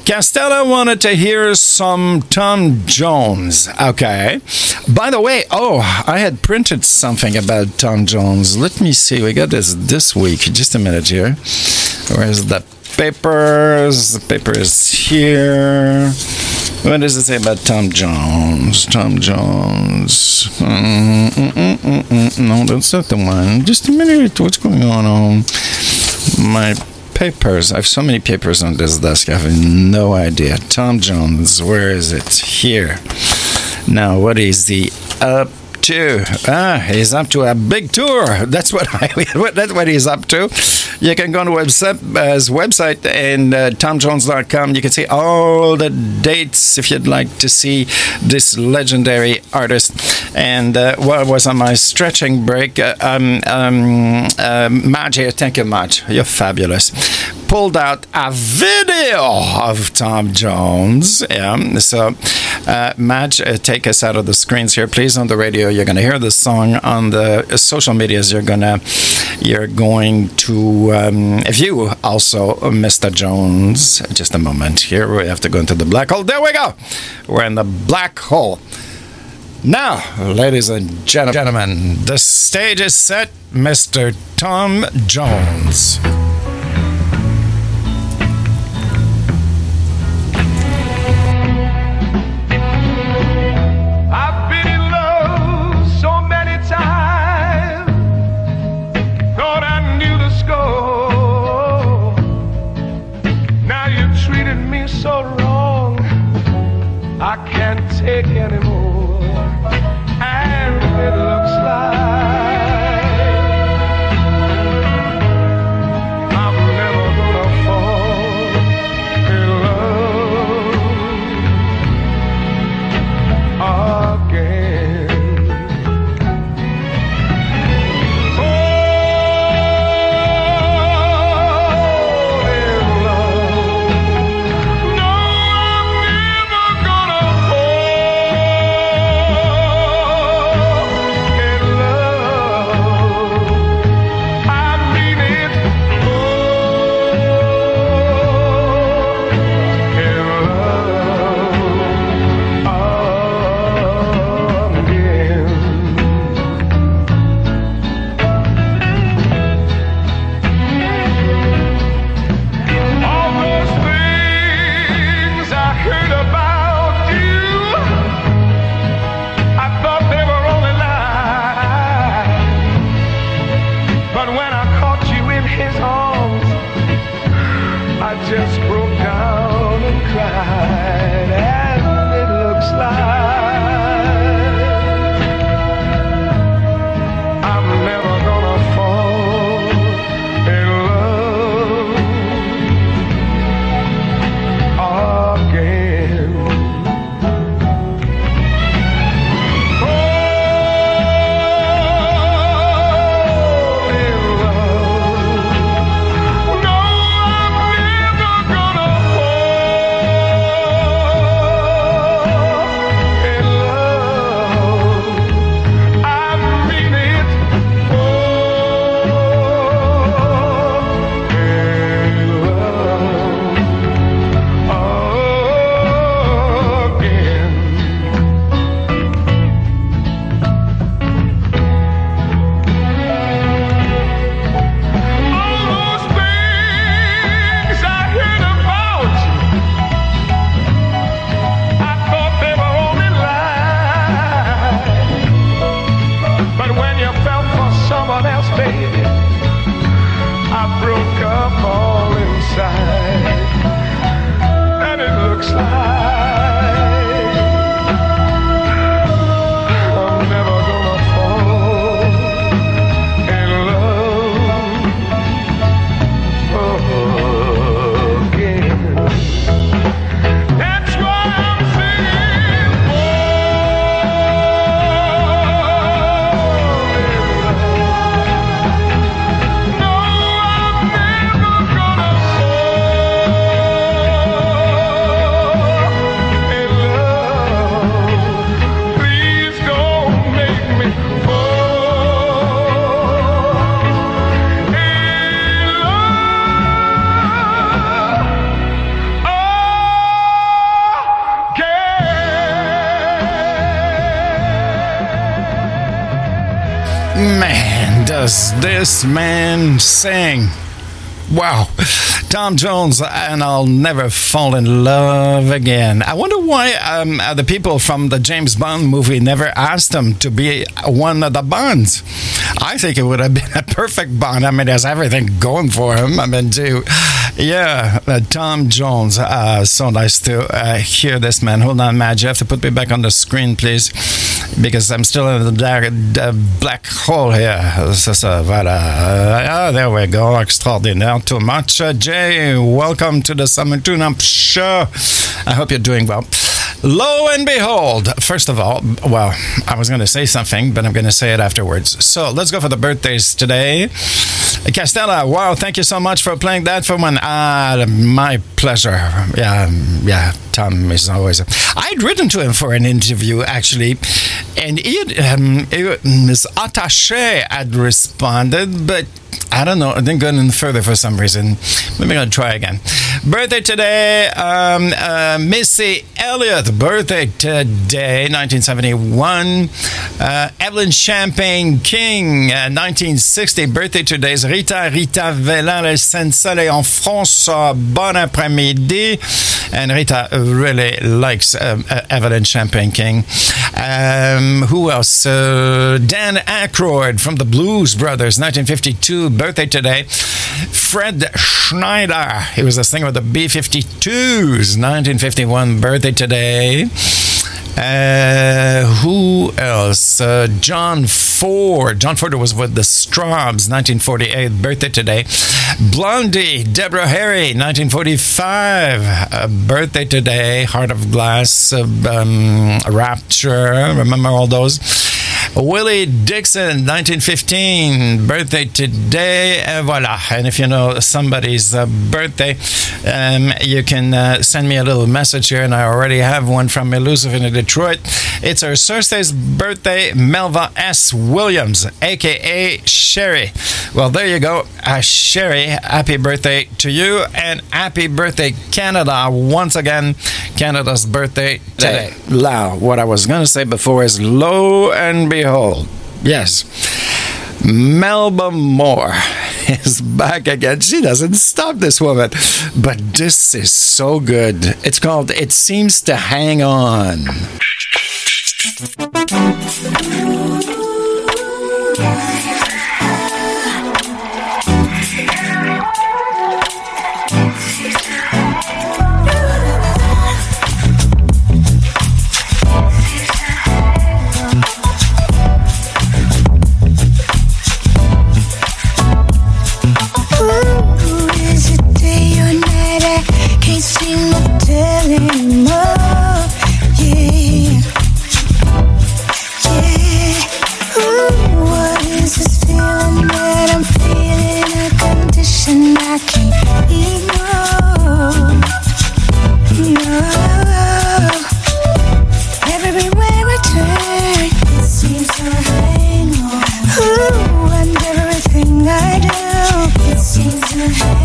Castella wanted to hear some Tom Jones. Okay. By the way, oh, I had printed something about Tom Jones. Let me see. We got this this week. Just a minute here. Where's the papers? The paper is here. What does it say about Tom Jones? Tom Jones. Mm, mm, mm. No, that's not the one. Just a minute. What's going on on my papers? I have so many papers on this desk. I have no idea. Tom Jones. Where is it? Here. Now, what is the up to? Ah, he's up to a big tour. That's what I. (laughs) That's what he's up to. You can go on website, uh, his website and uh, tomjones.com. You can see all the dates if you'd like to see this legendary artist. And uh, while I was on my stretching break, uh, um, um, uh, thank you, Madge. You're fabulous. Pulled out a video of Tom Jones. Yeah, so uh, Madge, uh, take us out of the screens here, please. On the radio, you're going to hear this song. On the social medias, you're gonna you're going to um, view also Mr. Jones. Just a moment here. We have to go into the black hole. There we go. We're in the black hole. Now, ladies and gen- gentlemen, the stage is set. Mr. Tom Jones. This man sing? Wow. Tom Jones, and I'll never fall in love again. I wonder why um, the people from the James Bond movie never asked him to be one of the Bonds. I think it would have been a perfect Bond. I mean, there's everything going for him. I mean, too. Yeah, uh, Tom Jones. Uh, so nice to uh, hear this man. Hold on, Matt. You have to put me back on the screen, please, because I'm still in the dark, uh, black hole here. Ça, voilà. Ah, there we go. Extraordinaire. Too much. Uh, Jay, welcome to the Summer Tune Up Show. I hope you're doing well. Lo and behold, first of all, well, I was going to say something, but I'm going to say it afterwards. So let's go for the birthdays today. Castella, wow, thank you so much for playing that for one. Ah, my pleasure. Yeah, yeah, Tom is always. I'd written to him for an interview, actually, and he um, Ms. Attaché had responded, but I don't know. I didn't go any further for some reason. Maybe I'll try again. Birthday today, um, uh, Missy Elliott. Birthday today, 1971. Uh, Evelyn Champagne King, uh, 1960. Birthday today is Rita Rita Vela, le Saint-Soleil en France. Bon après-midi. And Rita really likes um, uh, Evelyn Champagne King. Um, who else? Uh, Dan Aykroyd from the Blues Brothers, 1952. Birthday today. Fred Schneider. He was the singer of the B 52s, 1951. Birthday today. Uh, who else? Uh, John Ford. John Ford was with the Strawbs, 1948. Birthday today. Blondie. Deborah Harry, 1945. Uh, birthday today. Heart of Glass. Uh, um, Rapture. Remember all those? Willie Dixon, 1915, birthday today. Uh, voila. And if you know somebody's uh, birthday, um, you can uh, send me a little message here, and I already have one from Elusive in Detroit. It's her Thursday's birthday, Melva S. Williams, aka Sherry. Well, there you go. Uh, Sherry, happy birthday to you, and happy birthday, Canada, once again. Canada's birthday today. Now, what I was going to say before is lo and behold, yes, Melba Moore (laughs) is back again. She doesn't stop this woman, but this is so good. It's called It Seems to Hang On. Ooh, and everything I do, it seems to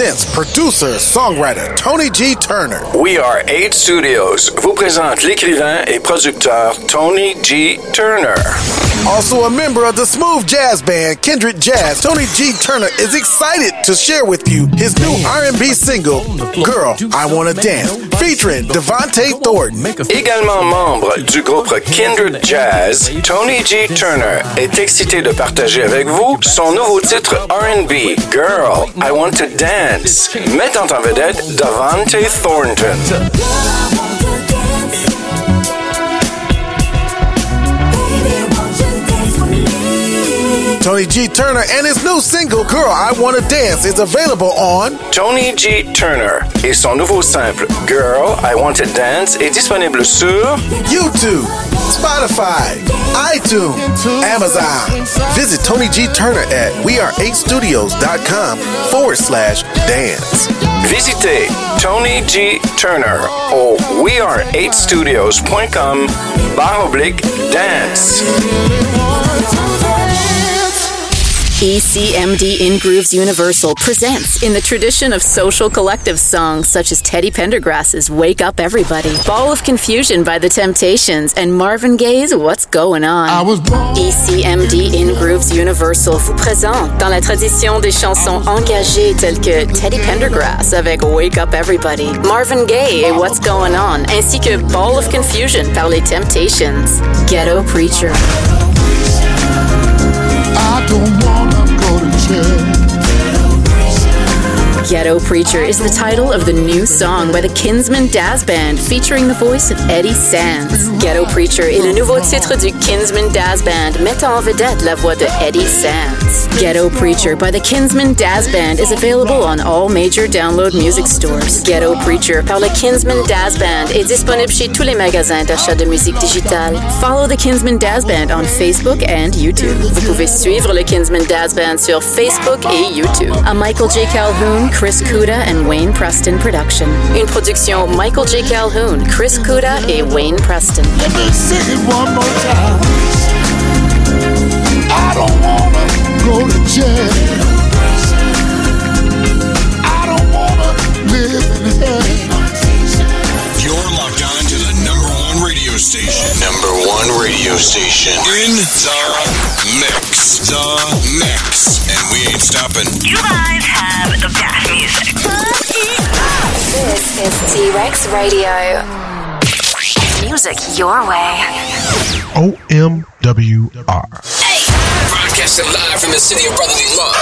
presents producer, songwriter Tony G. Turner. We Are 8 Studios vous présente l'écrivain et producteur Tony G. Turner. Also a member of the smooth jazz band Kindred Jazz, Tony G. Turner is excited to share with you his new R&B single, Girl, I Wanna Dance, featuring Devontae Thornton. Également membre du groupe Kindred Jazz, Tony G. Turner est excité de partager avec vous son nouveau titre R&B, Girl, I Want to Dance, mettant en vedette Devontae Thornton. Tony G. Turner and his new single, Girl, I Wanna Dance, is available on Tony G. Turner et son nouveau simple Girl, I Want to Dance est disponible sur YouTube, Spotify, iTunes, Amazon. Visit Tony G. Turner at weare8studios.com forward slash dance. Visitez Tony G. Turner au weare8studios.com barre oblique dance. ECMD In Grooves Universal presents in the tradition of social collective songs such as Teddy Pendergrass's Wake Up Everybody, Ball of Confusion by The Temptations, and Marvin Gaye's What's Going On. ECMD In Grooves Universal vous présente dans la tradition des chansons engagées telles que Teddy Pendergrass avec Wake Up Everybody, Marvin Gaye et What's Going On, ainsi que Ball of Confusion par Les Temptations. Ghetto Preacher. I don't Ghetto Preacher is the title of the new song by the Kinsman Dazz Band featuring the voice of Eddie Sands. Ghetto Preacher est le nouveau titre du Kinsman Dazz Band mettant en vedette la voix de Eddie Sands. Ghetto Preacher by the Kinsman Dazz Band is available on all major download music stores. Ghetto Preacher par le Kinsman Dazz Band est disponible chez tous les magasins d'achat de musique digitale. Follow the Kinsman Dazz Band on Facebook and YouTube. Vous pouvez suivre le Kinsman Daz Band sur Facebook et YouTube. A Michael J. Calhoun, Chris Kuda and Wayne Preston production. Une production Michael J. Calhoun, Chris Kuda et Wayne Preston. Let me it one more time. I don't wanna go to jail. Radio station. Number one radio station. In the mix. The mix. And we ain't stopping. You guys have the best music. This is T-Rex Radio. Music your way. OMWR. Broadcasting live from the city of brotherly love.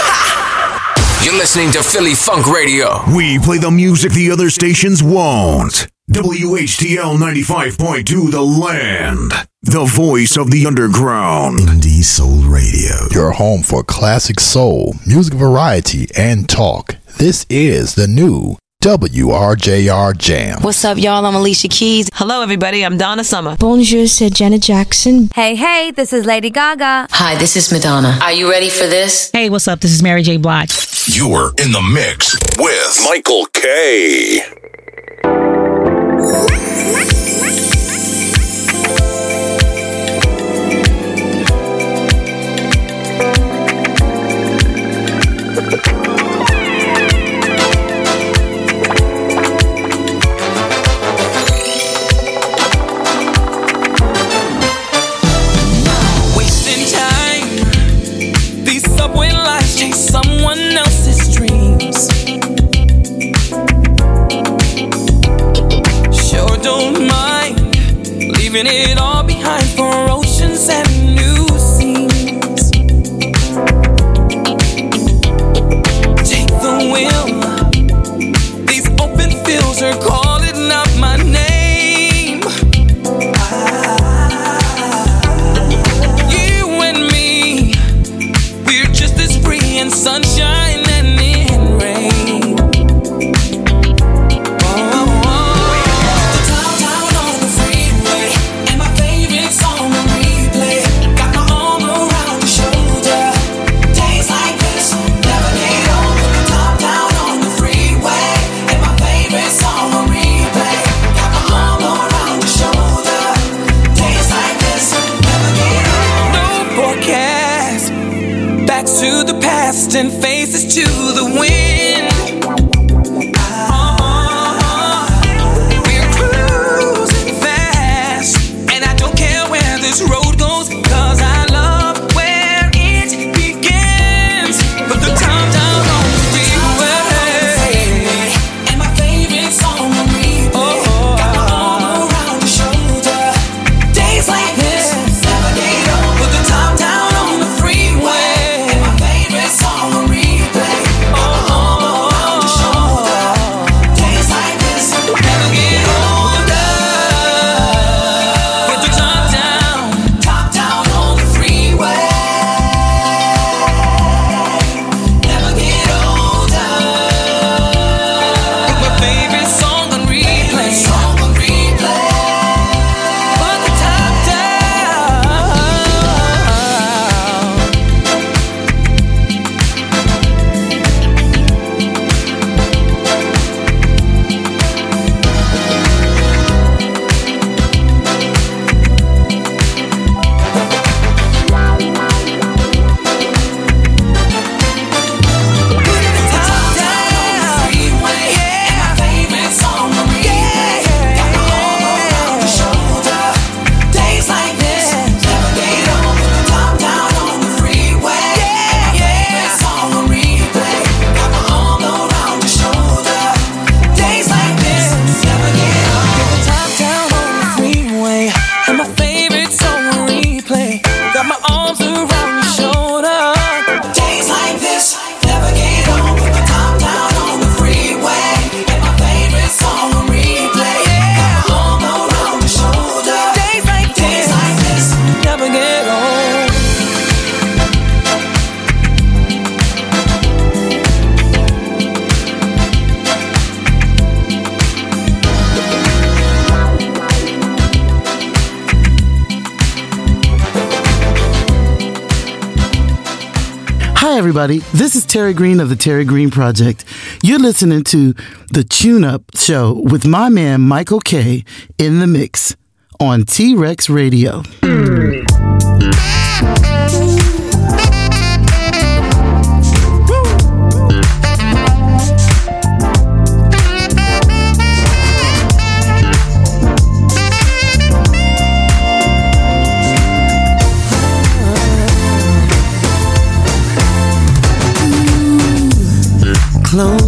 (laughs) You're listening to Philly Funk Radio. We play the music the other stations won't. WHTL 95.2 The Land. The voice of the underground. Indie Soul Radio. Your home for classic soul, music variety, and talk. This is the new WRJR Jam. What's up, y'all? I'm Alicia Keys. Hello, everybody. I'm Donna Summer. Bonjour, c'est Janet Jackson. Hey, hey, this is Lady Gaga. Hi, this is Madonna. Are you ready for this? Hey, what's up? This is Mary J. Blige. You're in the mix with Michael K. Wasting leaving it Terry Green of the Terry Green Project. You're listening to the Tune Up Show with my man Michael K in the mix on T Rex Radio.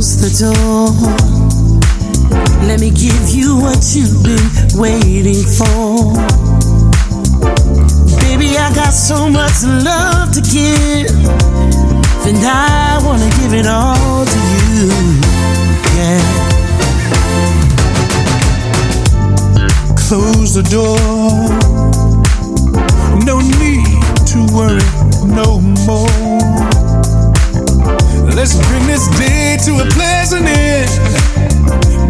Close the door. Let me give you what you've been waiting for. Baby, I got so much love to give. And I wanna give it all to you. Yeah. Close the door. No need to worry no more. Let's bring this day to a pleasant end.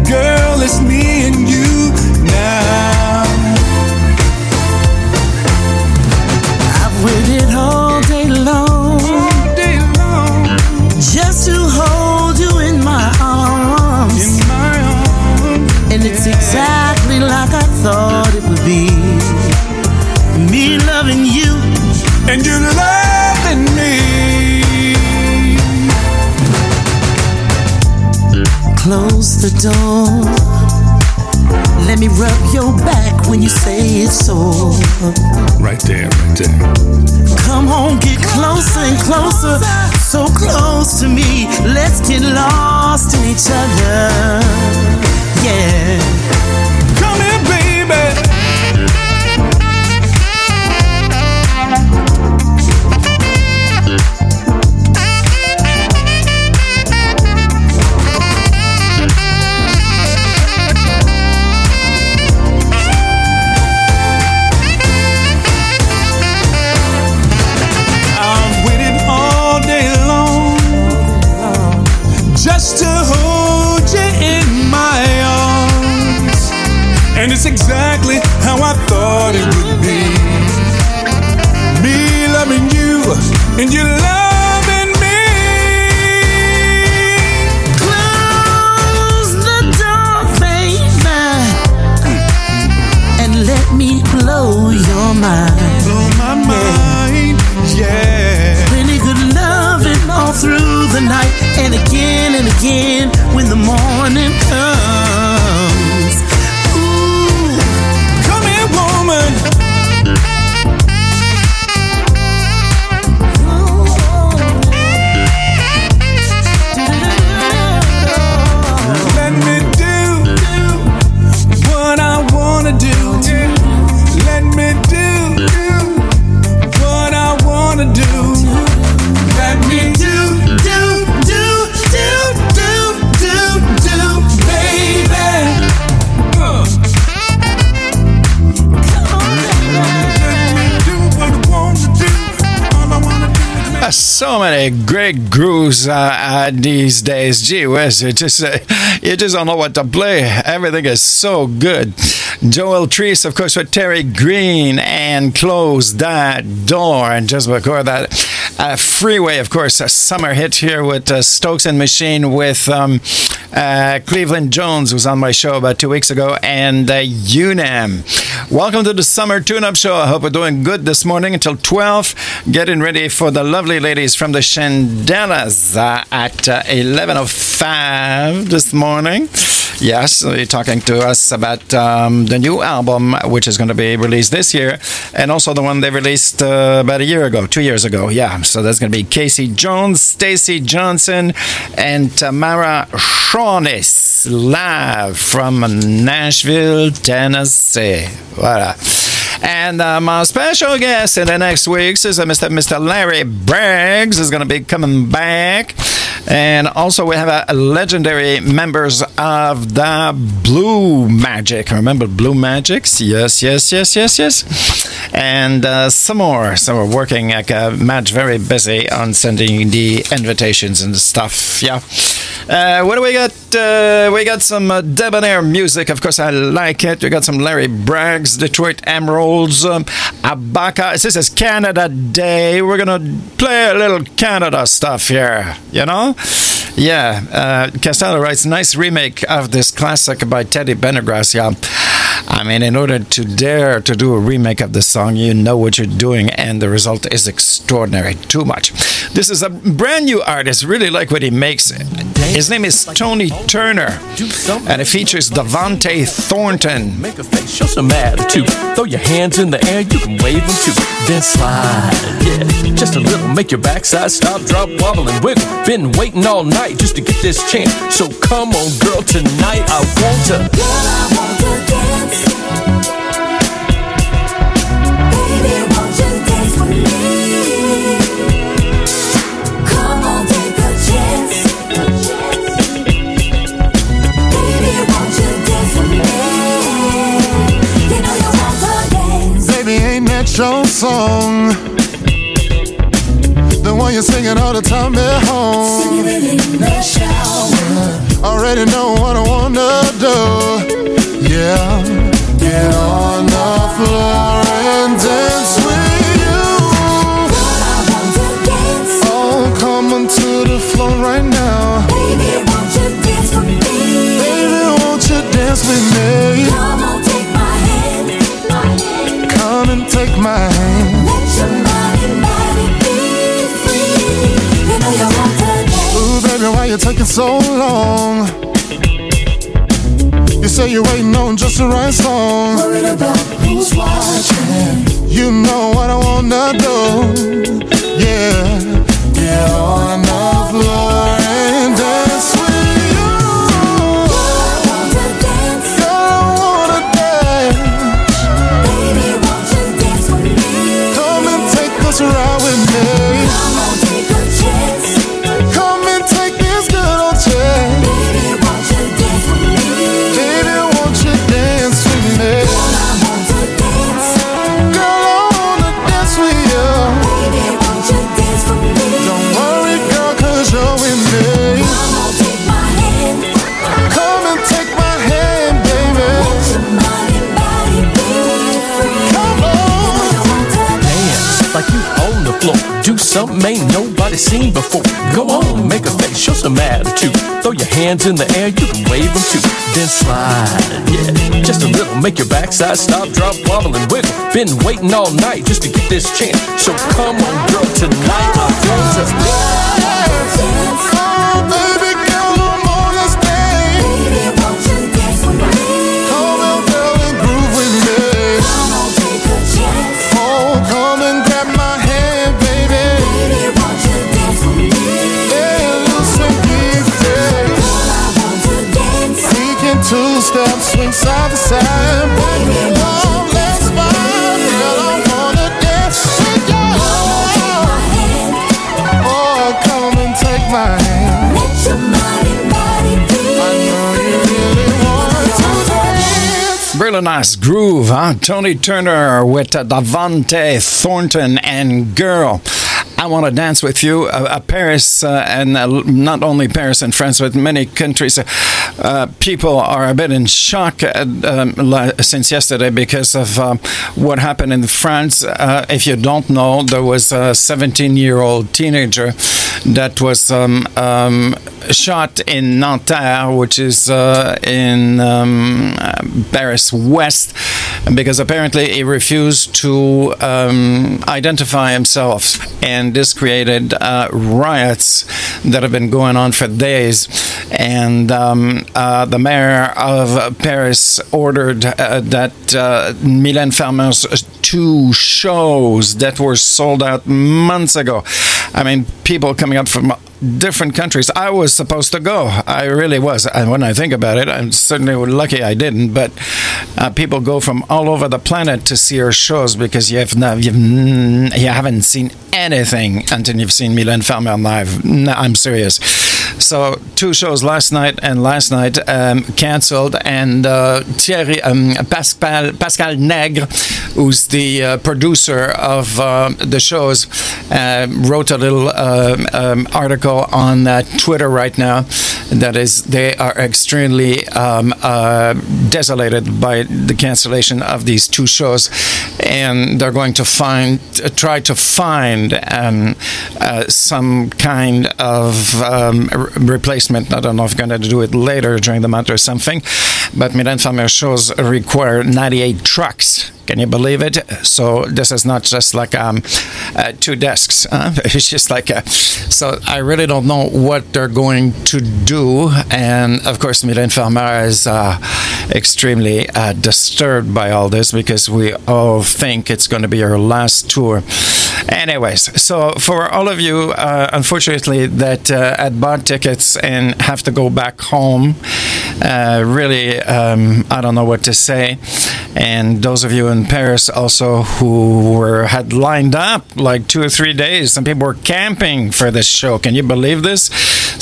Girl, it's me and you now. I've waited all day Door. Let me rub your back when you say it's sore. Right there, right there. Come on, get closer and closer. So close to me. Let's get lost in each other. Yeah. And you love me close the dark face and let me blow your mind. Blow my mind, yeah. Good loving all through the night. And again and again when the morning comes. So many great grooves uh, uh, these days. Gee whiz, you just, uh, you just don't know what to play. Everything is so good. Joel Treese, of course, with Terry Green and Close That Door. And just before that, uh, Freeway, of course, a summer hit here with uh, Stokes and Machine with um, uh, Cleveland Jones, was on my show about two weeks ago, and uh, UNAM. Welcome to the Summer Tune Up Show. I hope we're doing good this morning until 12. Getting ready for the lovely ladies from the Shindellas uh, at uh, 11.05 this morning. Yes, they're talking to us about um, the new album, which is going to be released this year, and also the one they released uh, about a year ago, two years ago. Yeah, so that's going to be Casey Jones, Stacy Johnson, and Tamara Shawnis live from Nashville, Tennessee. Voilà. And uh, my special guest in the next weeks is uh, Mr. Mr. Larry Braggs is going to be coming back. And also we have uh, legendary members of the Blue Magic. Remember Blue Magics? Yes, yes, yes, yes, yes. And uh, some more. So we're working like uh, Matt's very busy on sending the invitations and stuff. Yeah. Uh, what do we got? Uh, we got some uh, debonair music. Of course, I like it. We got some Larry Braggs, Detroit Emeralds, um, Abaca. This is Canada Day. We're gonna play a little Canada stuff here. You know? Yeah. Uh, Castello writes nice remake of this classic by Teddy Pendergrass. I mean, in order to dare to do a remake of the song, you know what you're doing, and the result is extraordinary. Too much. This is a brand new artist. Really like what he makes. His name is Tony Turner, and it features Devante Thornton. Make a face, show some attitude. Throw your hands in the air, you can wave them too. Then slide, yeah, just a little. Make your backside stop, drop, wobble, and wiggle. Been waiting all night just to get this chance. So come on, girl, tonight I want to. Baby, ain't that your song? The one you're singing all the time at home. Sing it in the shower. Already know what I wanna do. Yeah, get on the floor and dance right now. Baby, won't you dance with me? Baby, won't you dance with me? Come on, take my hand. Come and take my hand. Let your body, body be free. You know you want to dance. Ooh, baby, why you taking so long? You say you're waiting on just the right song. Worried about who's watching. You know what I wanna do. Yeah, get on the floor floor. Do something ain't nobody seen before. Go on, make a face, show some attitude. Throw your hands in the air, you can wave them too. Then slide, yeah, just a little. Make your backside stop, drop, wobble, and wiggle. Been waiting all night just to get this chance. So come on, girl, tonight to. Really nice groove, huh? Tony Turner with uh, Davante Thornton and Girl. I want to dance with you. Uh, uh, Paris, uh, and uh, not only Paris and France, but many countries. Uh, people are a bit in shock uh, um, since yesterday because of um, what happened in France. If you don't know, there was a 17 year old teenager that was um, um, shot in Nanterre, which is uh, in um, Paris West, because apparently he refused to um, identify himself. And this created uh, riots that have been going on for days. And um, uh, the mayor of Paris ordered uh, that uh, Mylène Farmer's two shows that were sold out months ago. I mean, people coming up from different countries. I was supposed to go. I really was. And when I think about it, I'm certainly lucky I didn't. But uh, people go from all over the planet to see her shows because you have no, you've, you haven't seen anything until you've seen Mylène Farmer live. No, I'm serious. So two shows last night and last night um, canceled, and uh, Thierry um, Pascal Pascal Negre, who's the uh, producer of uh, the shows, uh, wrote a little um, um, article on uh, Twitter right now. That is, they are extremely um, uh, desolated by the cancellation of these two shows, and they're going to find try to find um, uh, some kind of um, replacement. I don't know if I'm going to do it later during the month or something, but Mylène Farmer shows require 98 trucks. Can you believe it? So this is not just like um, uh, two desks. (laughs) Huh? It's just like a, so. I really don't know what they're going to do, and of course, Mylène Farmer is uh, extremely uh, disturbed by all this because we all think it's going to be our last tour. Anyways, so for all of you, uh, unfortunately, that uh, had bought tickets and have to go back home, uh, really, um, I don't know what to say. And those of you in Paris also who were had lined up like two or three days, some people were camping for this show. Can you believe this?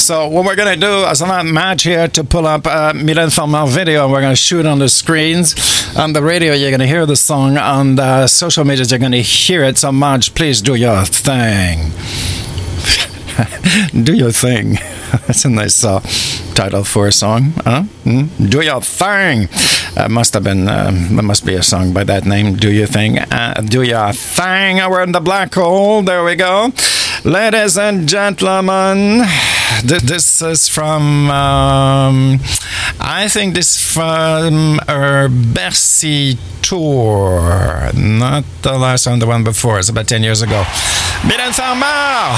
So what we're gonna do is I'm not match here to pull up uh, Mylène Farmer video, and we're gonna shoot on the screens. On the radio, you're gonna hear the song. On the social media, you're gonna hear it. So much, please do your thing. (laughs) do your thing. (laughs) That's a nice uh, title for a song. Huh? Mm? Do your thing. Uh, must have been. Um, there must be a song by that name. Do your thing. Uh, do your thing. We're in the black hole. There we go, ladies and gentlemen. th- This is from. Um, I think this from our Bercy tour, not the last one, the one before. It's about ten years ago. Mylène Farmer.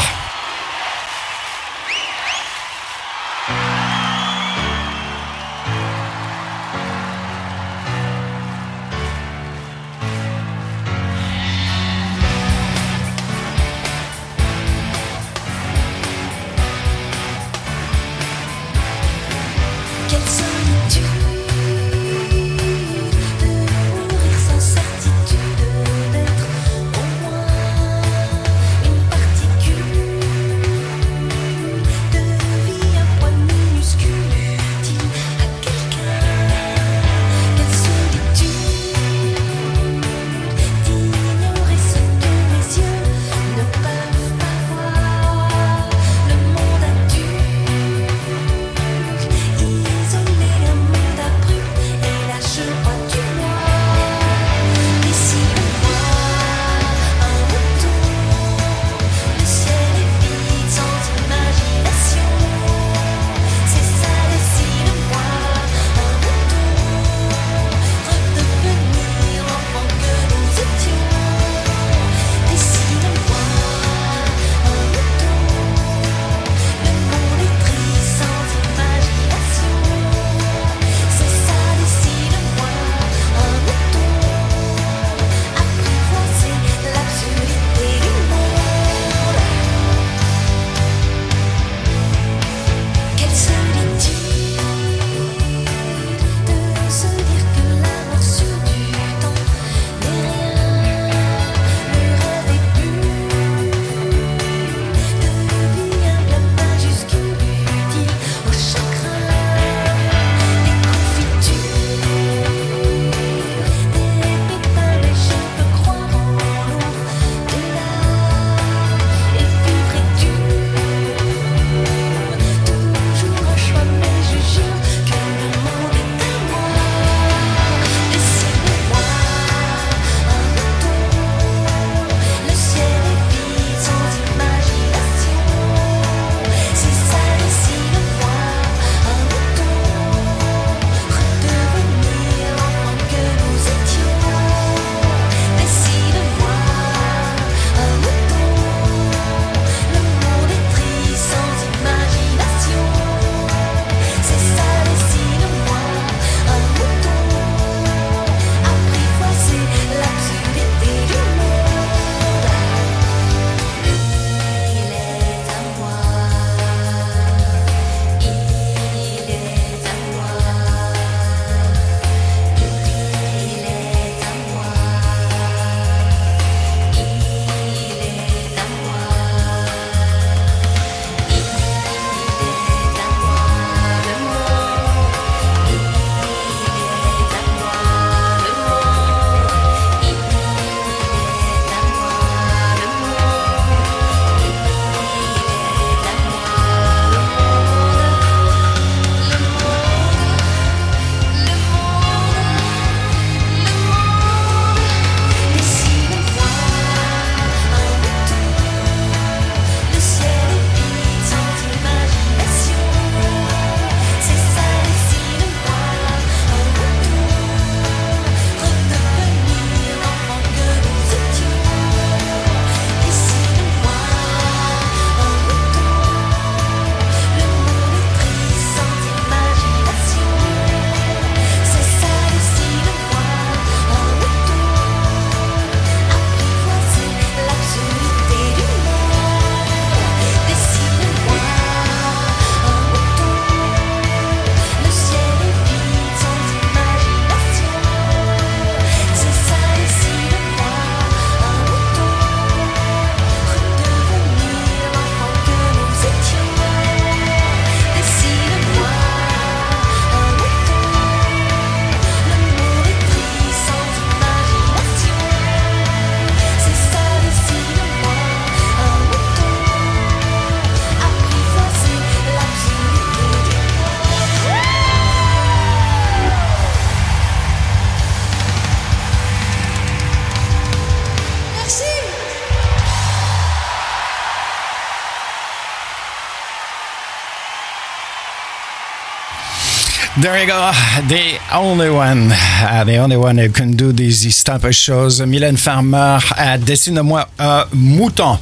There you go. The only one, uh, the only one who can do these type of shows. Mylène Farmer uh, Dessine-moi un mouton.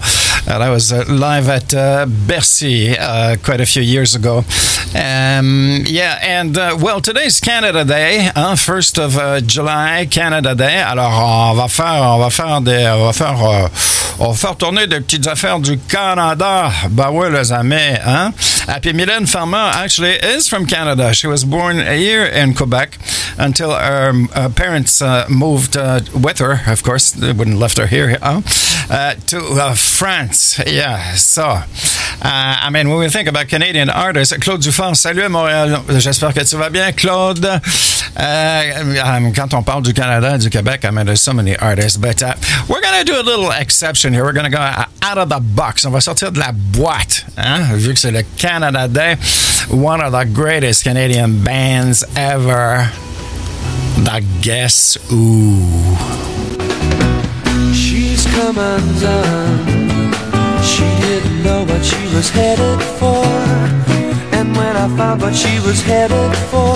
Uh, that was uh, live at uh, Bercy uh, quite a few years ago. Um, yeah, and uh, well, today's Canada Day, hein, 1st of uh, July, Canada Day. Alors, on va faire, on va faire des, on va faire, euh, on va faire tourner des petites affaires du Canada. Ben oui, les amis, hein. Puis Mylène Farmer actually is from Canada. She was born here in Quebec until her uh, parents uh, moved uh, with her, of course, they wouldn't left her here, huh? uh, to uh, France. Yeah, so, uh, I mean, when we think about Canadian artists, Claude Dufort, salut à Montréal. J'espère que tu vas bien, Claude. Uh, um, quand on parle du Canada, du Québec, I mean, there's so many artists, but uh, we're going to do a little exception here. We're going to go out of the box. On va sortir de la boîte, hein? vu que c'est le Canada Day. One of the greatest Canadian bands ever. The Guess Who. She's come undone. She didn't know what she was headed for. When I found what she was headed for,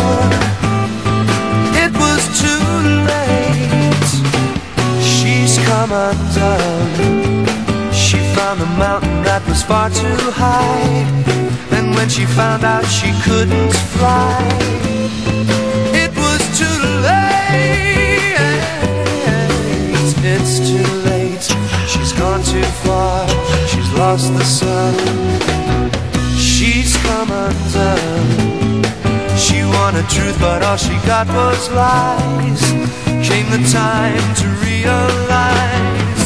it was too late. She's come undone. She found a mountain that was far too high. And when she found out she couldn't fly, it was too late. It's too late. She's gone too far. She's lost the sun. Come undone. She wanted truth, but all she got was lies. Came the time to realize.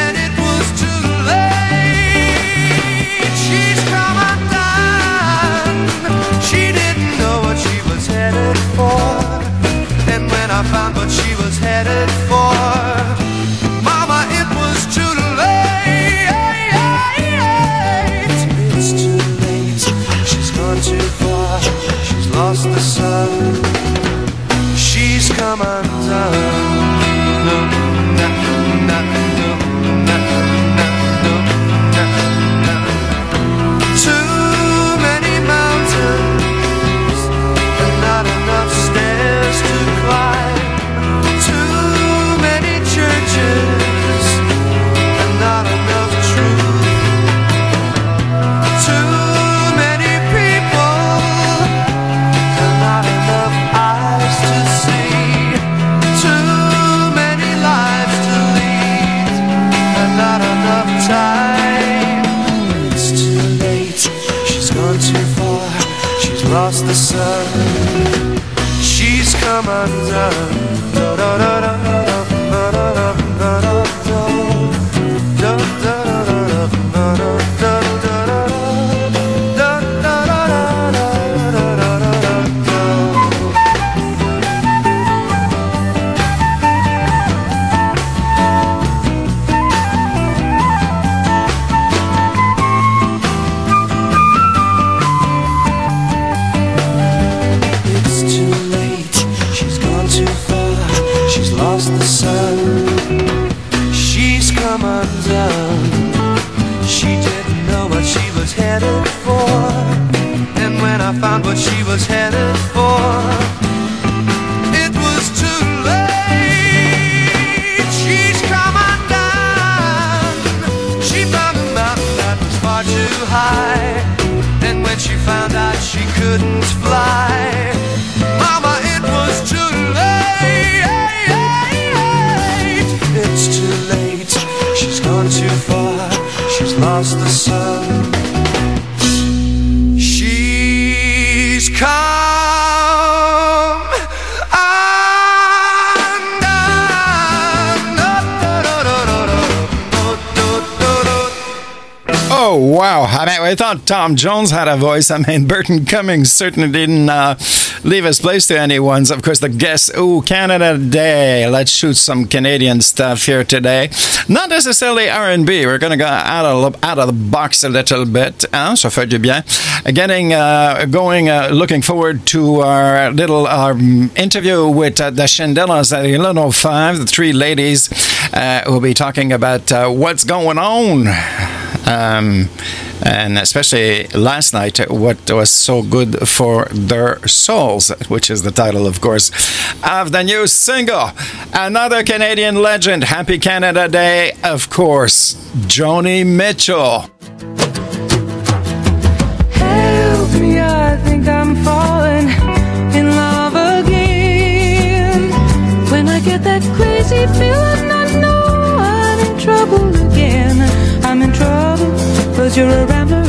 And it was too late. She's come undone. She didn't know what she was headed for. And when I found what she was headed for, the sun. She's come undone. time I thought Tom Jones had a voice. I mean, (laughs) Burton Cummings certainly didn't uh, leave his place to anyone's. Of course, the Guess Who Canada Day. Let's shoot some Canadian stuff here today. Not necessarily R&B. We're going to go out of, out of the box a little bit. Hein? Ça fait du bien. Getting, uh, going, uh, looking forward to our little um, interview with uh, the Shindellas at 11.05, the three ladies uh, will be talking about uh, what's going on Um, and especially last night, what was so good for their souls, which is the title, of course, of the new single. Another Canadian legend, Happy Canada Day, of course, Joni Mitchell. You're a rambler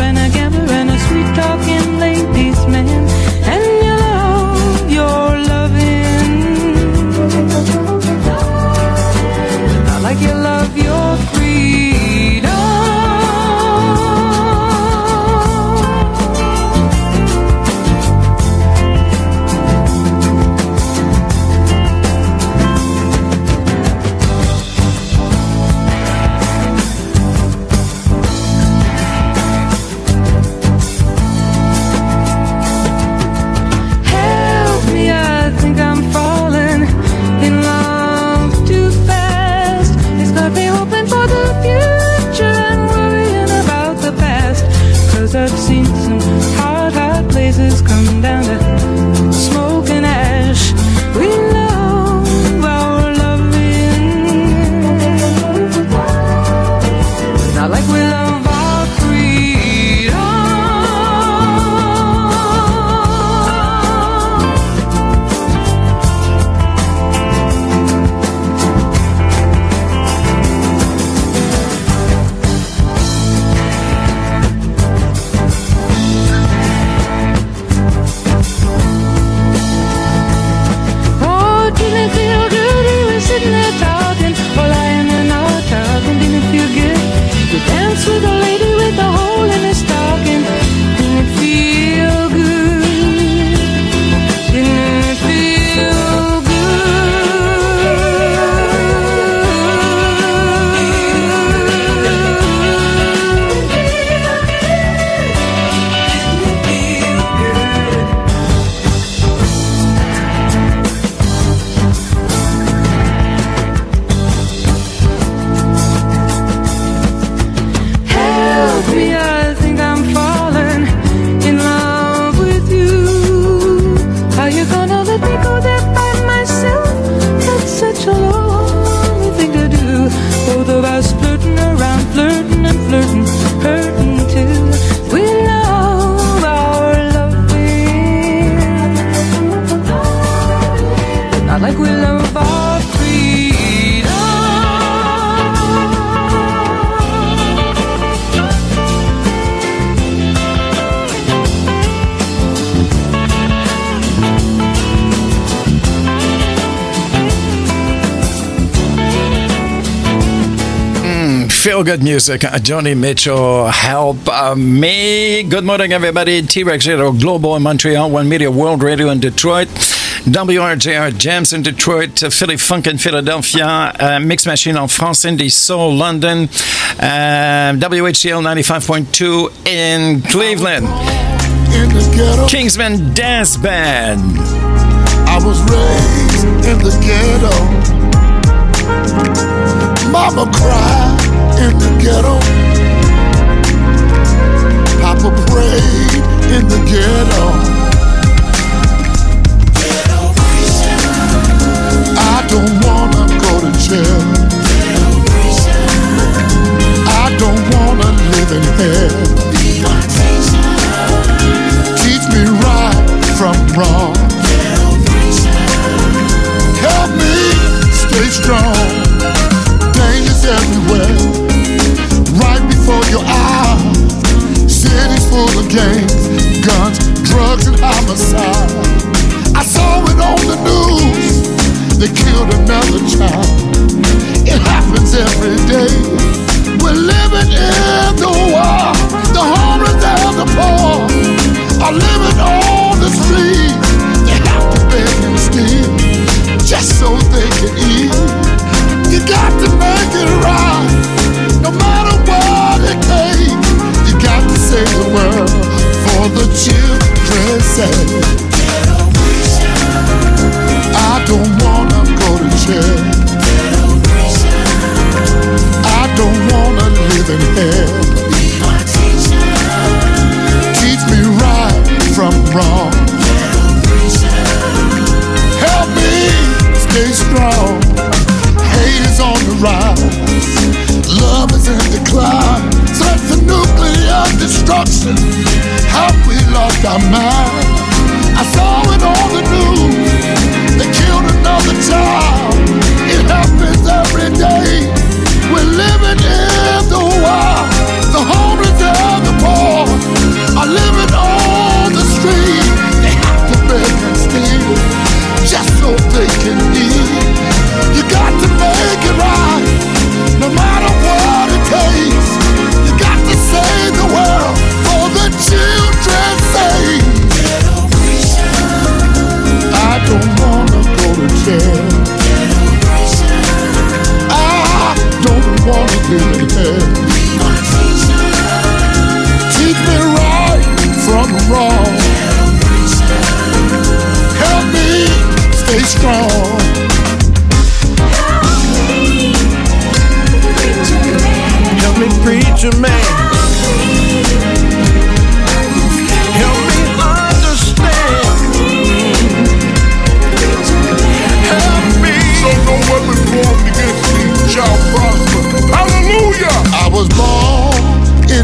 Feel good music. Joni Mitchell, help uh, me. Good morning, everybody. T Rex Radio Global in Montreal, One Media World Radio in Detroit. WRJR Jams in Detroit, uh, Philly Funk in Philadelphia, uh, Mix Machine en France, Indie Soul, London, uh, WHCL 95.2 in Cleveland, Kinsman Dazz Band. I was raised in the ghetto. Mama cried in the ghetto. Papa prayed in the ghetto. I don't wanna go to jail. I don't wanna live in hell. Teach me right from wrong. Help me stay strong. Dangers everywhere, your eyes. Cities full of gangs, guns, drugs, and homicide. I saw it on the news. They killed another child. It happens every day. We're living in the war. The homeless and the poor are living on the street. They have to beg and steal just so they can eat. You got to make it right, no matter what your cake. You got to save the world for the children's sake. I don't wanna go to jail. I don't wanna live in hell. Teach me right from wrong. destruction. How we lost our mind. I saw it on the news. They killed another child. It happens every day. We're living. Right from wrong. Help me stay strong. Help me, preacher man.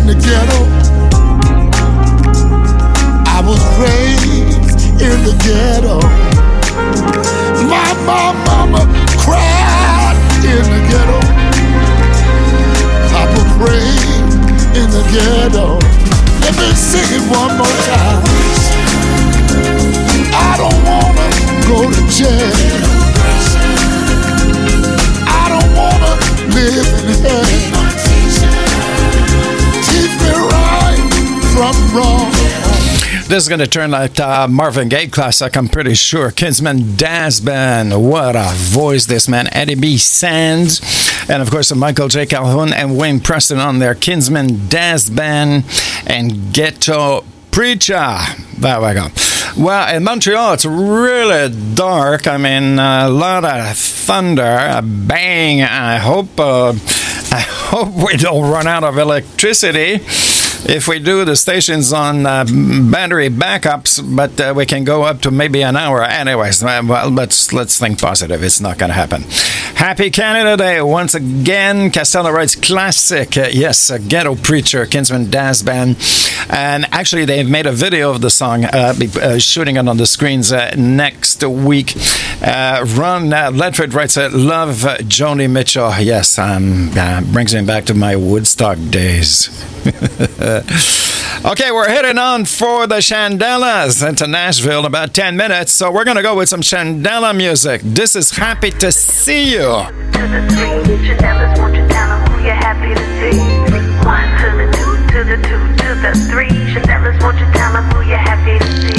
In the ghetto. I was raised in the ghetto. My, my mama cried in the ghetto. Papa prayed in the ghetto. Let me sing it one more time. I don't wanna go to jail. I don't wanna live in hell. Wrong. This is going to turn like uh, Marvin Gaye classic, I'm pretty sure. Kinsman Dazz Band. What a voice this man, Eddie B. Sands. And of course, Michael J. Calhoun and Wayne Preston on their Kinsman Dazz Band and Ghetto Preacher. There we go. Well, in Montreal, it's really dark. I mean, a lot of thunder, a bang. I hope, uh, (laughs) I hope we don't run out of electricity if we do the stations on uh, battery backups, but uh, we can go up to maybe an hour. Anyways, uh, well, let's let's think positive. It's not going to happen. Happy Canada Day once again. Costello writes classic. Uh, yes, a ghetto preacher, Kinsman Dazz Band, and actually they've made a video of the song, uh, uh, shooting it on the screens next week. Ron Ledford writes, "Love Joni Mitchell." Yes, um, brings me back to my Woodstock days. (laughs) (laughs) okay, we're heading on for the Shindellas into Nashville in about 10 minutes, so we're going to go with some Shindella music. This is Happy to See You. to the three. Won't you tell 'em who you're happy to see? One to the two, to the two, to the three. Won't you tell 'em who you're happy to see?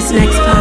This next part,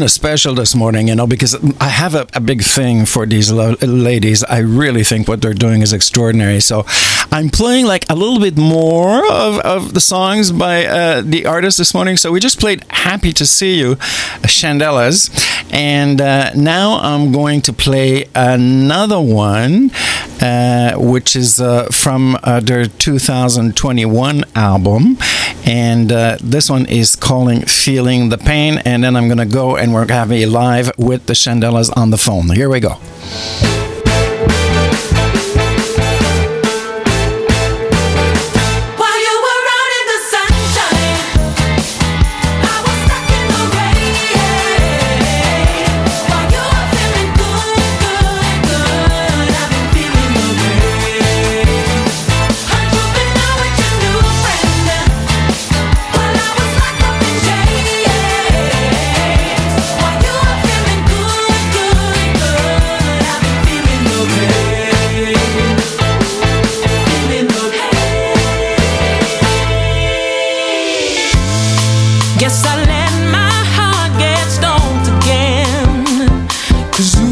doing a special this morning, you know, because I have a, a big thing for these lo- ladies. I really think what they're doing is extraordinary. So I'm playing like a little bit more of, of the songs by uh, the artist this morning. So we just played Happy to See You, Shindellas. And uh, now I'm going to play another one, uh, which is uh, from uh, their 2021 album. And uh, this one is calling Feeling the Pain. And then I'm going to go and we're going to have a live with the Shindellas on the phone. Here we go. Cause you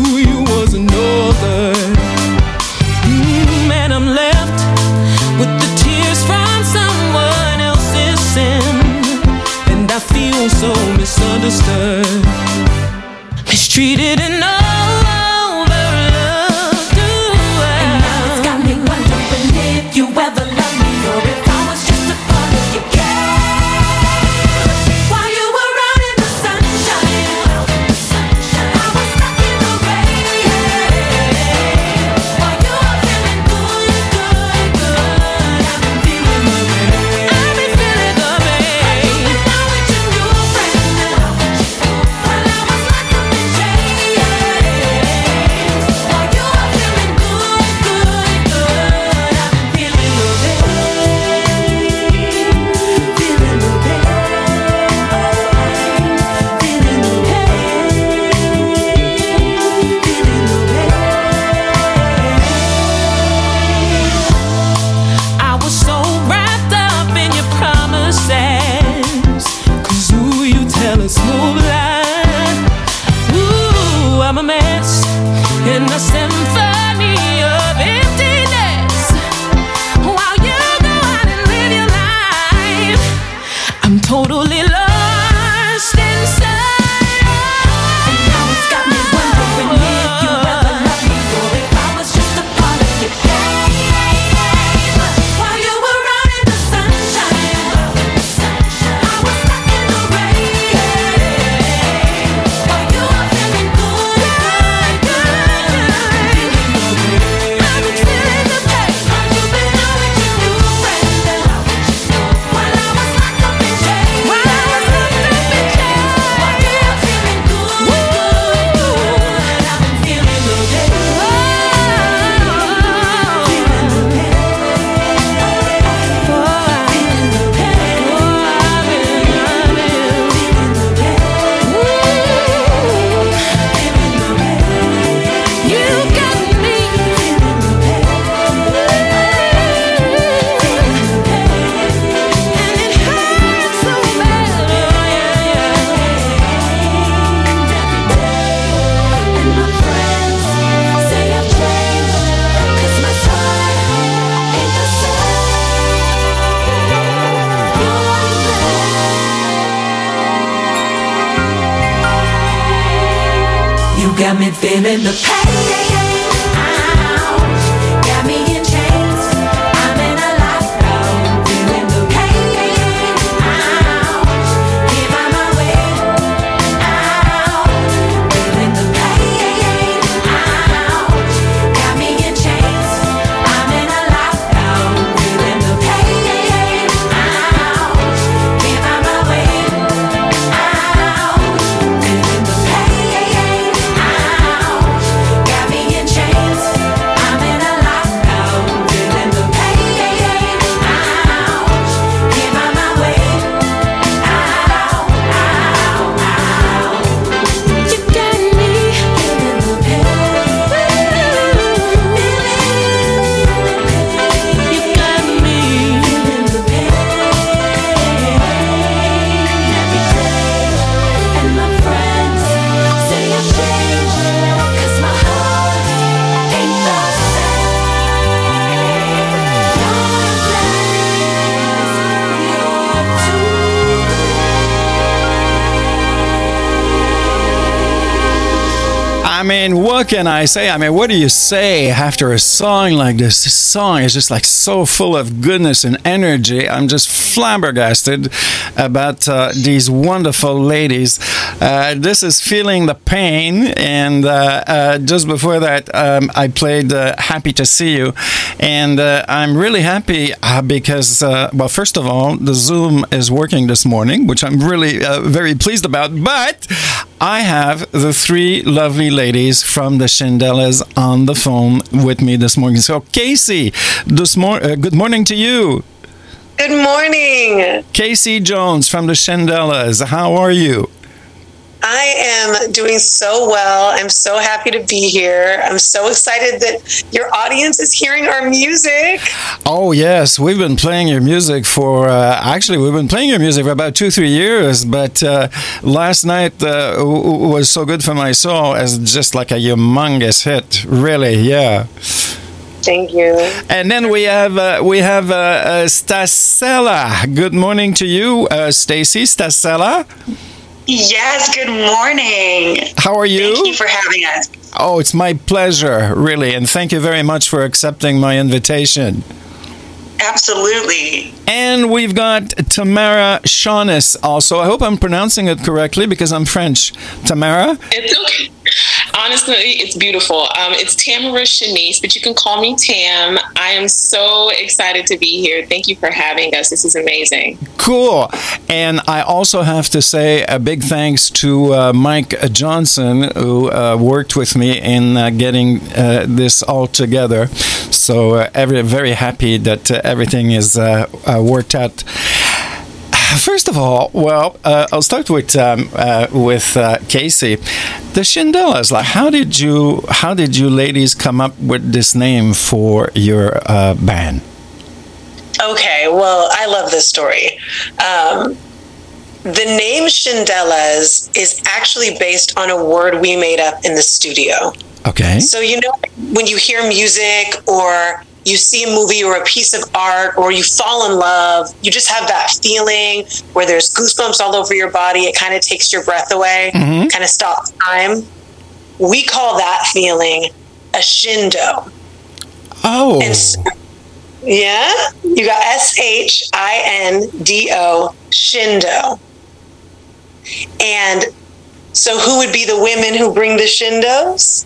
can I say? I mean, what do you say after a song like this? This song is just like so full of goodness and energy. I'm just flabbergasted about uh, these wonderful ladies. Uh, this is Feeling the Pain. And uh, uh, just before that, um, I played uh, Happy to See You. And uh, I'm really happy because, well, first of all, the Zoom is working this morning, which I'm really very pleased about. But I have the three lovely ladies from the Shindellas on the phone with me this morning. So, Casey, this mor- uh, good morning to you. Good morning. Casey Jones from the Shindellas. How are you? Am doing so well. I'm so happy to be here. I'm so excited that your audience is hearing our music. Oh yes, we've been playing your music for uh, actually we've been playing your music for about two three years. But uh, last night uh, was so good for my soul as just like a humongous hit. Really, yeah. Thank you. And then we have uh, we have uh, uh, Stasella. Good morning to you, uh, Stacy Stasella. Yes, good morning. How are you? Thank you for having us. Oh, it's my pleasure, really, and thank you very much for accepting my invitation. Absolutely. And we've got Tamara Shaunis also. I hope I'm pronouncing it correctly because I'm French. Tamara? It's okay. Honestly, it's beautiful. Um, it's Tamara Shanice, but you can call me Tam. I am so excited to be here. Thank you for having us. This is amazing. Cool. And I also have to say a big thanks to uh, Mike Johnson, who uh, worked with me in uh, getting uh, this all together. So, uh, every, very happy that uh, everything is worked out. First of all, well, uh, I'll start with um, uh, with uh, Casey. The Shindellas. Like, how did you how did you ladies come up with this name for your uh, band? Okay, well, I love this story. Um, the name Shindellas is actually based on a word we made up in the studio. Okay. So, you know, when you hear music or you see a movie or a piece of art or you fall in love, you just have that feeling where there's goosebumps all over your body. It kind of takes your breath away, Mhm. kind of stops time. We call that feeling a shindo. Oh. And s- yeah, you got S H I N D O, shindo. And so, who would be the women who bring the shindos?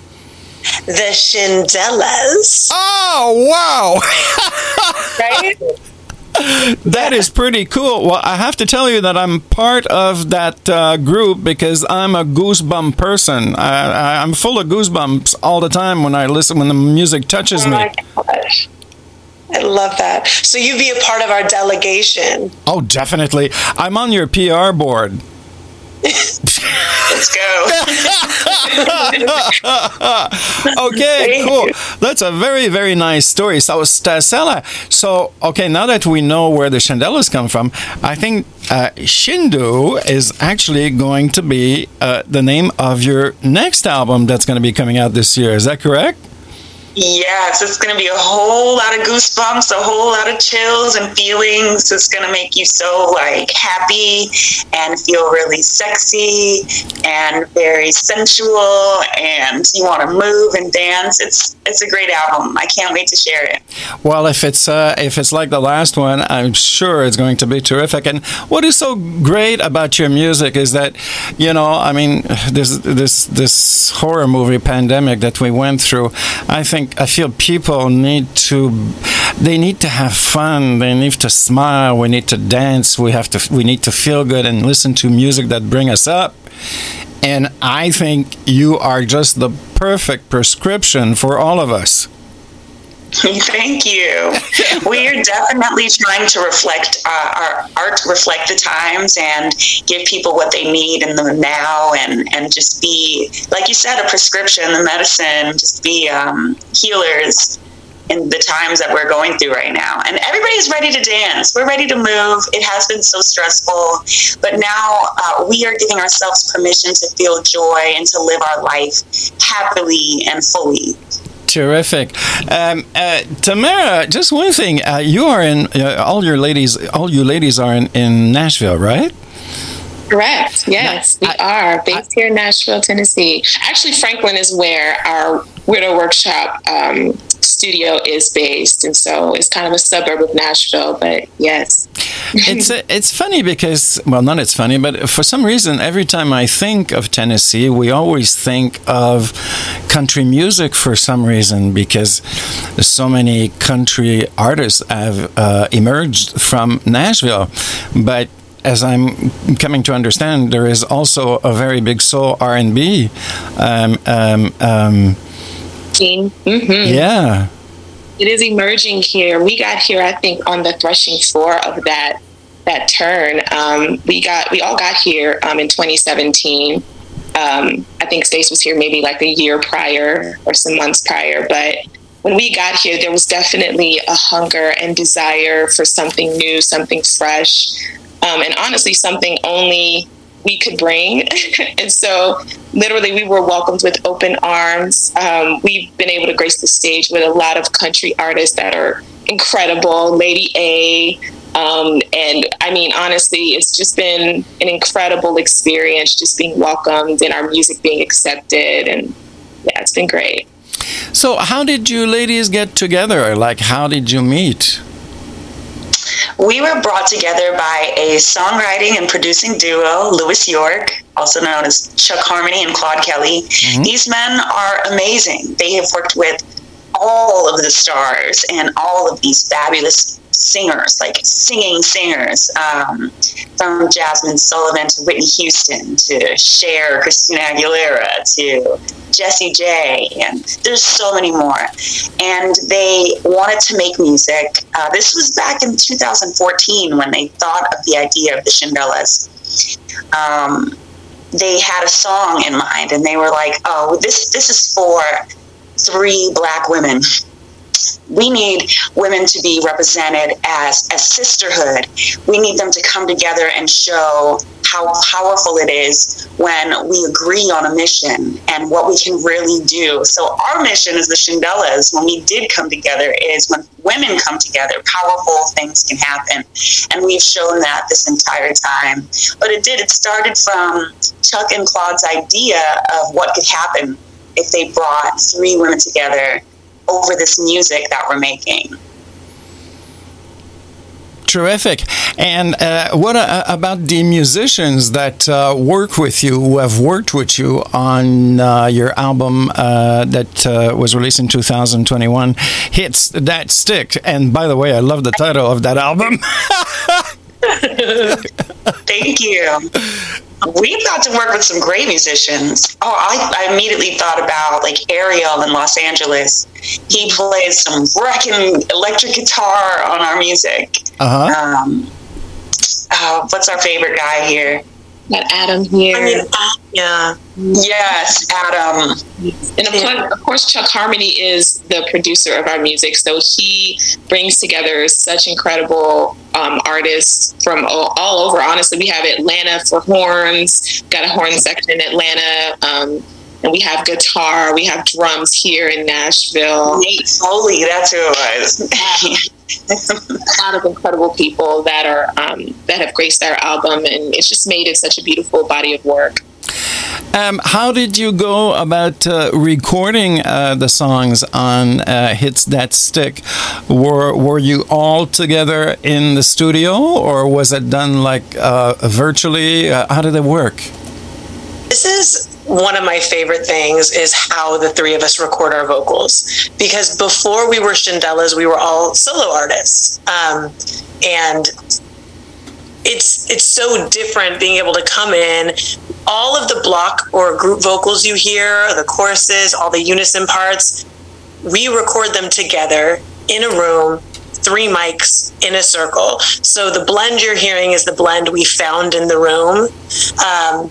The Shindellas. Oh, wow. right? (laughs) That is pretty cool. Well, I have to tell you that I'm part of that uh, group because I'm a goosebump person. I, I, I'm full of goosebumps all the time when I listen when the music touches Oh me. my gosh. I love that. So, you'd be a part of our delegation. Oh, definitely. I'm on your PR board. Let's go. (laughs) okay, cool. That's a very, very nice story. So, Stasella, so, okay, now that we know where the Shindellas come from, I think uh, Shindo is actually going to be uh, the name of your next album that's going to be coming out this year. Is that correct? Yes, it's going to be a whole lot of goosebumps, a whole lot of chills and feelings. It's going to make you so like happy and feel really sexy and very sensual, and you want to move and dance. It's it's a great album. I can't wait to share it. Well, if it's uh, if it's like the last one, I'm sure it's going to be terrific. And what is so great about your music is that, you know, I mean, this this this horror movie pandemic that we went through. I think I feel people need to they need to have fun. They need to smile. We need to dance. We have to we need to feel good and listen to music that bring us up. And I think you are just the perfect prescription for all of us. (laughs) Thank you. we are definitely trying to reflect uh, our art, reflect the times, and give people what they need in the now, and and just be like you said, a prescription, the medicine, just be um, healers in the times that we're going through right now. And everybody's ready to dance. We're ready to move. It has been so stressful, but now uh, we are giving ourselves permission to feel joy and to live our life happily and fully. Terrific, um, uh, Tamara. Just one thing: uh, you are in uh, all your ladies. All you ladies are in, in Nashville, right? Correct. Yes, we are based here in Nashville, Tennessee. Actually, Franklin is where our Weirdo Workshop um, studio is based, and so it's kind of a suburb of Nashville. But yes, it's uh, it's funny because well, not it's funny, but for some reason, every time I think of Tennessee, we always think of country music for some reason because so many country artists have uh, emerged from Nashville, but as I'm coming to understand, there is also a very big soul R and B. Um, um, um, Mm-hmm. yeah. it is emerging here. We got here, I think, on the threshing floor of that that turn. Um, we got we all got here um, in 2017. Um, I think Stace was here maybe like a year prior or some months prior, but when we got here, there was definitely a hunger and desire for something new, something fresh, um, and honestly, something only we could bring. (laughs) and so, literally, we were welcomed with open arms. Um, we've been able to grace the stage with a lot of country artists that are incredible. Lady A. Um, and I mean, honestly, it's just been an incredible experience just being welcomed and our music being accepted. And yeah, it's been great. So, how did you ladies get together? Like, how did you meet? We were brought together by a songwriting and producing duo, Louis York, also known as Chuck Harmony and Claude Kelly. Mm-hmm. These men are amazing. They have worked with all of the stars and all of these fabulous singers, like singing singers, um, from Jazmine Sullivan to Whitney Houston to Cher, Christina Aguilera to Jessie J, and there's so many more. And they wanted to make music. Uh, this was back in 2014 when they thought of the idea of the Shindellas. Um, they had a song in mind, and they were like, "Oh, this this is for three black women." we need women to be represented as a sisterhood. We need them to come together and show how powerful it is when we agree on a mission and what we can really do. So our mission as the Shindellas, when we did come together, is when women come together, powerful things can happen. And we've shown that this entire time. But it did, it started from Chuck and Claude's idea of what could happen if they brought three women together over this music that we're making. Terrific. And uh, what uh, about the musicians that uh, work with you, who have worked with you on uh, your album uh, that uh, was released in 2021, Hits That Stick? And by the way, I love the title of that album. (laughs) (laughs) Thank you. We've got to work with some great musicians. Oh, I, I immediately thought about like Ariel in Los Angeles. He plays some wrecking electric guitar on our music. Uh-huh. Um, uh, what's our favorite guy here? Got Adam here. Yeah. Yes, Adam. And of course, of course, Chuck Harmony is the producer of our music, so he brings together such incredible um, artists from all, all over. Honestly, we have Atlanta for horns, got a horn section in Atlanta, um, and we have guitar, we have drums here in Nashville. Nate Foley, that's who it was. (laughs) a lot of incredible people that are um, that have graced our album, and it's just made it such a beautiful body of work. Um, how did you go about uh, recording uh, the songs on uh, Hits That Stick? Were Were you all together in the studio, or was it done like uh, virtually? Uh, how did it work? This is one of my favorite things is how the three of us record our vocals because before we were Shindellas, we were all solo artists, um, and it's it's so different being able to come in. All of the block or group vocals you hear, the choruses, all the unison parts, we record them together in a room three mics in a circle. So the blend you're hearing is the blend we found in the room. Um,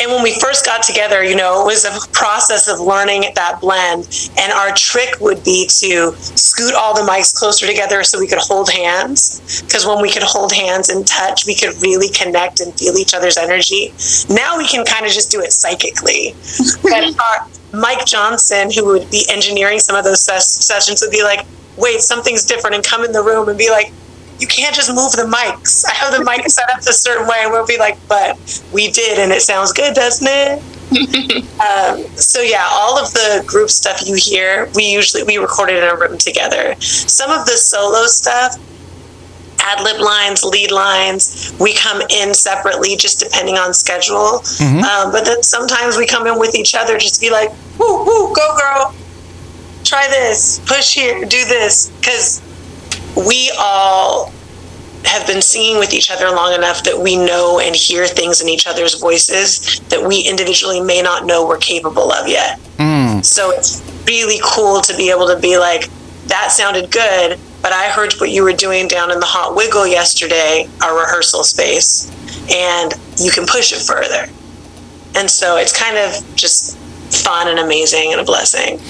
and when we first got together, you know, it was a process of learning that blend. And our trick would be to scoot all the mics closer together so we could hold hands. Because when we could hold hands and touch, we could really connect and feel each other's energy. Now we can kind of just do it psychically. (laughs) but our, Mike Johnson, who would be engineering some of those ses- sessions, would be like, wait, something's different, and come in the room and be like, you can't just move the mics. I have the mic set up a certain way, we'll be like, but we did, and it sounds good, doesn't it? (laughs) um, so yeah, all of the group stuff you hear, we usually we recorded in a room together. Some of the solo stuff, ad lib lines, lead lines, we come in separately, just depending on schedule. Mhm. Um, but then sometimes we come in with each other, just to be like, woo, woo, go girl, try this, push here, do this, because we all have been singing with each other long enough that we know and hear things in each other's voices that we individually may not know we're capable of yet. Mm. So it's really cool to be able to be like, that sounded good, but I heard what you were doing down in the Hot Wiggle yesterday, our rehearsal space, and you can push it further. And so it's kind of just fun and amazing and a blessing.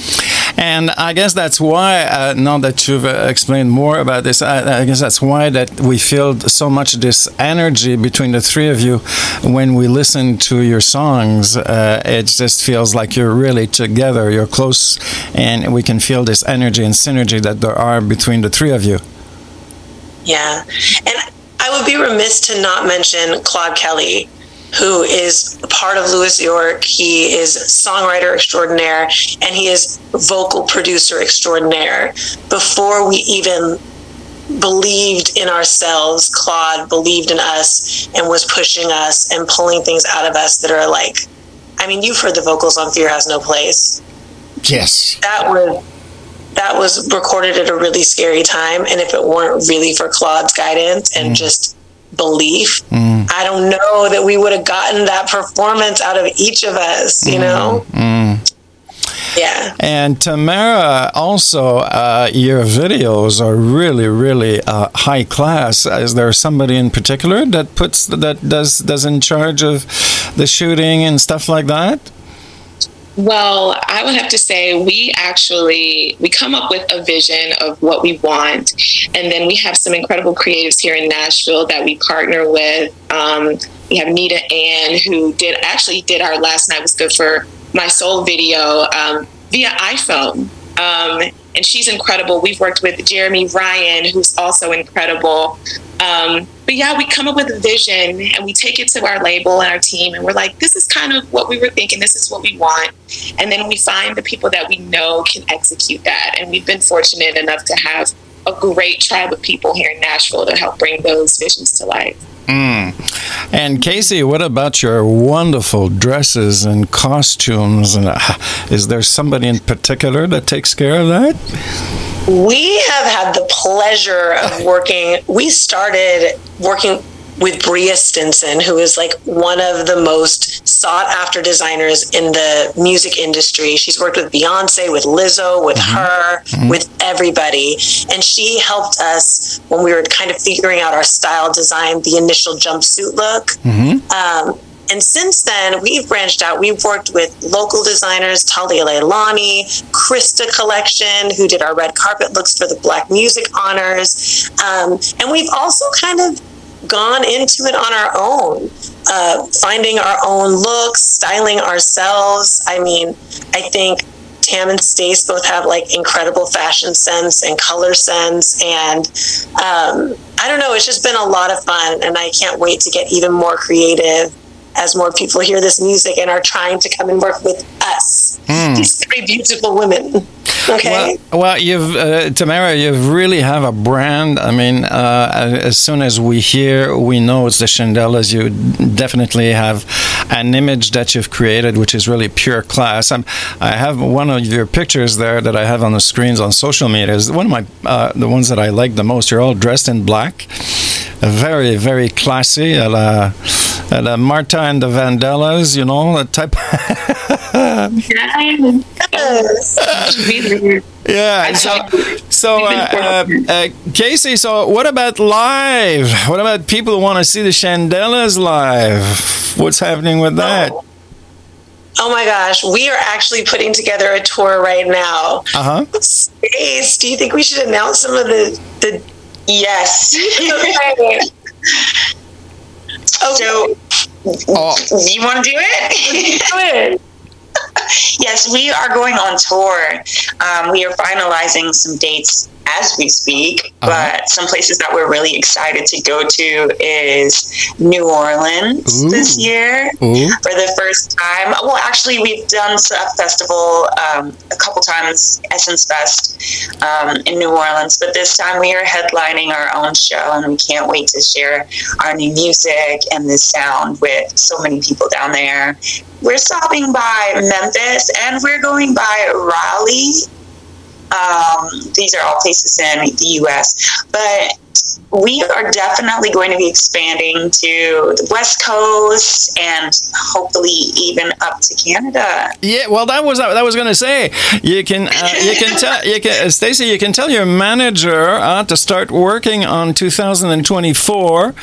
And I guess that's why, uh, now that you've uh, explained more about this, I, I guess that's why that we feel so much this energy between the three of you when we listen to your songs. Uh, it just feels like you're really together, you're close, and we can feel this energy and synergy that there are between the three of you. Yeah. And I would be remiss to not mention Claude Kelly, who is part of Louis York. He is songwriter extraordinaire and he is vocal producer extraordinaire. Before we even believed in ourselves, Claude believed in us and was pushing us and pulling things out of us that are like, I mean, you've heard the vocals on Fear Has No Place. Yes. That was that was recorded at a really scary time and if it weren't really for Claude's guidance and mm. just belief Mm. I don't know that we would have gotten that performance out of each of us you know Mm. yeah And Tamara, also, uh, your videos are really, really uh, high class. Is there somebody in particular that puts that does does in charge of the shooting and stuff like that? Well, I would have to say we actually we come up with a vision of what we want, and then we have some incredible creatives here in Nashville that we partner with. Um, we have Nita Ann who did actually did our last night was good for my soul video um, via iPhone. Um, and she's incredible. We've worked with Jeremy Ryan, who's also incredible. Um, but yeah, we come up with a vision and we take it to our label and our team, and we're like, this is kind of what we were thinking, this is what we want. And then we find the people that we know can execute that. And we've been fortunate enough to have a great tribe of people here in Nashville to help bring those visions to life. Mm. And Casey, what about your wonderful dresses and costumes? And uh, is there somebody in particular that takes care of that? we have had the pleasure of working we started working with Bria Stinson, who is like one of the most sought after designers in the music industry. She's worked with Beyonce, with Lizzo, with her, with everybody. And she helped us when we were kind of figuring out our style design, the initial jumpsuit look. Um, and since then, we've branched out. We've worked with local designers, Talia Leilani, Krista Collection, who did our red carpet looks for the Black Music Honors. Um, and we've also kind of gone into it on our own, uh, finding our own looks, styling ourselves. I mean, I think Tam and Stace both have like incredible fashion sense and color sense. And um, I don't know, it's just been a lot of fun. And I can't wait to get even more creative as more people hear this music and are trying to come and work with us, Mm. these three beautiful women. Okay. Well, well you've uh, Tamara, you really have a brand. I mean, uh, as soon as we hear, we know it's the Shindellas. You definitely have an image that you've created, which is really pure class. i I have one of your pictures there that I have on the screens on social media. Is one of my uh, the ones that I like the most. You're all dressed in black, very very classy. A la, a la Martha and the Vandellas, you know, that type. (laughs) Yeah. So, so uh, uh, uh, Casey, so what about live? What about people who want to see the Shindellas live? What's happening with that? Oh my gosh, we are actually putting together a tour right now. Uh huh. Stace, do you think we should announce some of the the Yes. (laughs) So, oh. you want to do it? Yes, we are going on tour. Um, we are finalizing some dates as we speak, but some places that we're really excited to go to is New Orleans this year Ooh. for the first time. Well, actually, we've done a festival um, a couple times, Essence Fest um, in New Orleans, but this time we are headlining our own show, and we can't wait to share our new music and this sound with so many people down there. We're stopping by Memphis, and we're going by Raleigh. Um, these are all places in the U.S., but we are definitely going to be expanding to the West Coast and hopefully even up to Canada. Yeah, well, that was that was going to say you can uh, you can tell you can uh, Stacy you can tell your manager uh, to start working on 2024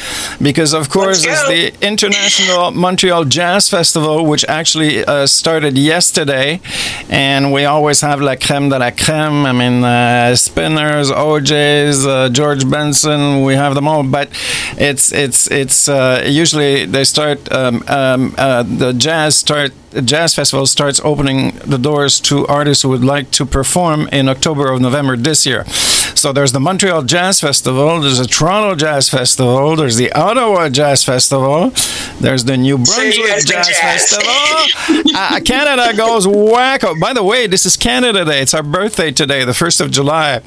because of course it's the International Montreal Jazz Festival which actually uh, started yesterday, and we always have la creme de la creme. I mean, uh, Spinners, O'Jays, uh, George Benson, we have them all, but it's it's it's uh, usually they start um, um, uh, the jazz start the jazz festival starts opening the doors to artists who would like to perform in October or November this year. So there's the Montreal Jazz Festival, there's the Toronto Jazz Festival, there's the Ottawa Jazz Festival, there's the New Brunswick Jazz, Festival. (laughs) uh, Canada goes wacko. By the way, this is Canada Day. It's our birthday today, the 1st of July.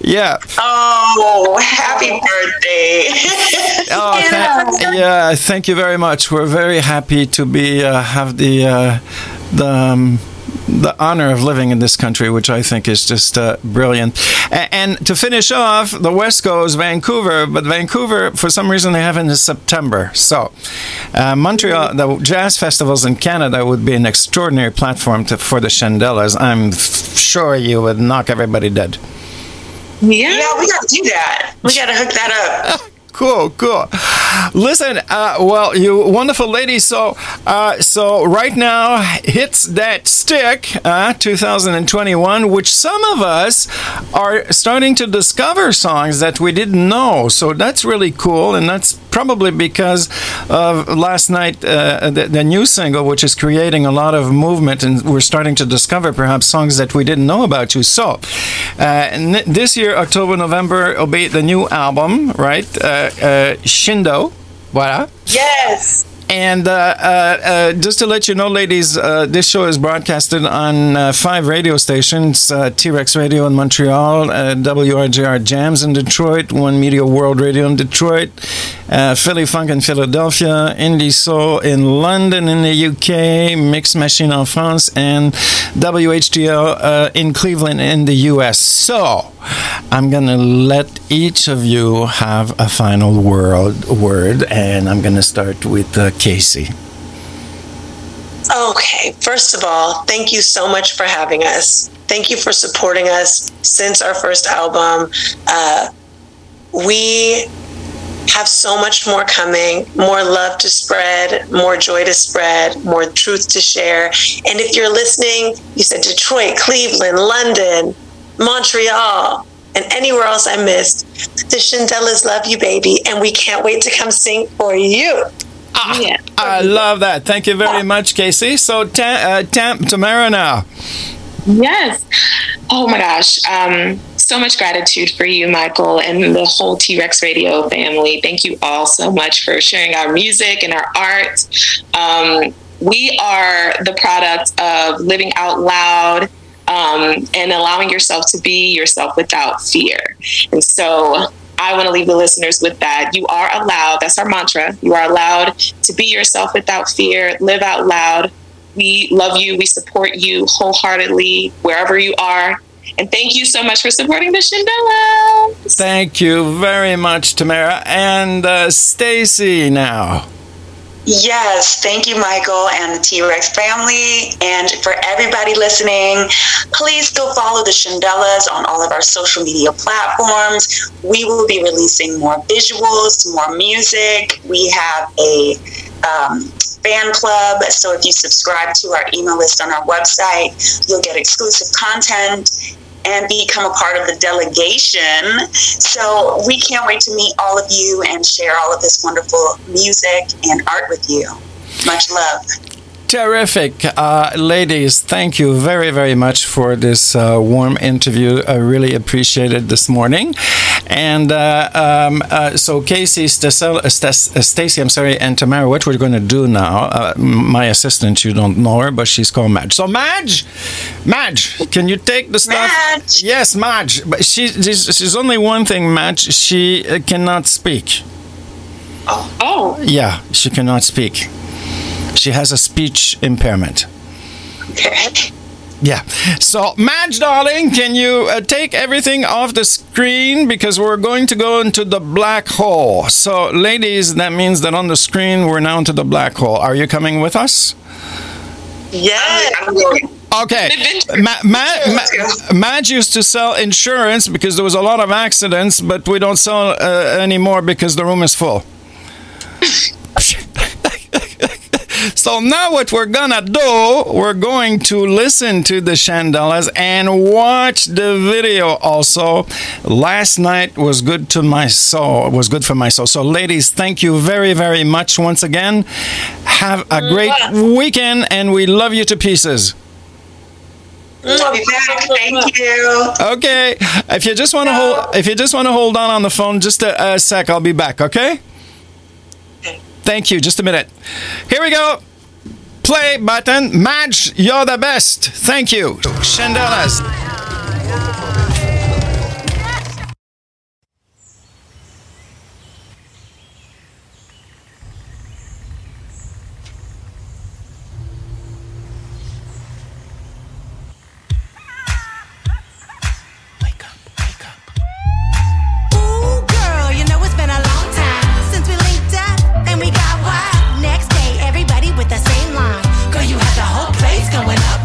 Yeah. Oh, happy birthday. Oh, (laughs) tha- yeah, thank you very much. We're very happy to be uh, have the uh, the um, the honor of living in this country, which I think is just uh, brilliant. A- and to finish off, the West Coast, Vancouver, but Vancouver, for some reason, they have it in September. So, uh, Montreal, the jazz festivals in Canada would be an extraordinary platform to, for the Shindellas. I'm f- sure you would knock everybody dead. Yeah, yeah we got to do that. We got to hook that up. (laughs) Cool, cool. Listen, uh, well, you wonderful ladies. So, uh, so right now, hits that stick, uh, 2021, which some of us are starting to discover songs that we didn't know. So that's really cool, and that's probably because of last night, uh, the, the new single, which is creating a lot of movement, and we're starting to discover perhaps songs that we didn't know about you. So, uh, n- this year, October, November, will be the new album, right? Uh, uh, Shindo. Voila. Yes. And uh, uh, uh, just to let you know, ladies, uh, this show is broadcasted on uh, five radio stations T Rex Radio in Montreal, WRJR Jams in Detroit, One Media World Radio in Detroit, Philly Funk in Philadelphia, Indie Soul in London in the UK, Mix Machine in France, and WHTL in Cleveland in the US. So I'm going to let each of you have a final word, word and I'm going to start with uh, Casey. Okay, first of all, thank you so much for having us. Thank you for supporting us since our first album. Uh, we have so much more coming, more love to spread, more joy to spread, more truth to share. And if you're listening, you said Detroit, Cleveland, London, Montreal, and anywhere else I missed, the Shindellas love you, baby, and we can't wait to come sing for you. Ah, I love that. Thank you very much, Casey. So, ta- uh, Tam- Tamara now. Yes. Oh my gosh. Um, so much gratitude for you, Michael, and the whole T Rex Radio family. Thank you all so much for sharing our music and our art. Um, we are the product of living out loud um, and allowing yourself to be yourself without fear. And so I want to leave the listeners with that. You are allowed, that's our mantra. You are allowed to be yourself without fear, live out loud. We love you, we support you wholeheartedly wherever you are. And thank you so much for supporting the Shindella. Thank you very much, Tamara. And uh, Stacy now. Yes, thank you, Michael, and the T Rex family. And for everybody listening, please go follow the Shindellas on all of our social media platforms. We will be releasing more visuals, more music. We have a um, fan club. So if you subscribe to our email list on our website, you'll get exclusive content and become a part of the delegation. So we can't wait to meet all of you and share all of this wonderful music and art with you. Much love. Terrific. Uh, ladies, thank you very, very much for this uh, warm interview. I really appreciate it this morning. And uh, um, uh, so, Casey, Stacel- uh, uh, Stacy, I'm sorry, and Tamara, what we're going to do now, uh, my assistant, you don't know her, but she's called Madge. So, Madge, Madge, can you take the stuff? Madge. Yes, Madge. But she, she's, she's only one thing, Madge. She cannot speak. Oh. Yeah, she cannot speak. She has a speech impairment. Okay. Yeah. So, Madge, darling, can you uh, take everything off the screen because we're going to go into the black hole. So, ladies, that means that on the screen we're now into the black hole. Are you coming with us? Yes. Okay. Ma- Ma- Ma- Madge used to sell insurance because there was a lot of accidents, but we don't sell uh, anymore because the room is full. (laughs) So now what we're gonna do, we're going to listen to the Shindellas and watch the video also. Last night was good to my soul, was good for my soul. So ladies, thank you very, very much once again. Have a mm, great weekend and we love you to pieces. Mm. Love you back. Thank you. Okay. If you just want to hold if you just want to hold on on the phone just a, a sec, I'll be back, okay? Thank you. Just a minute. Here we go. Play button. Madge, you're the best. Thank you. Shindellas. Going up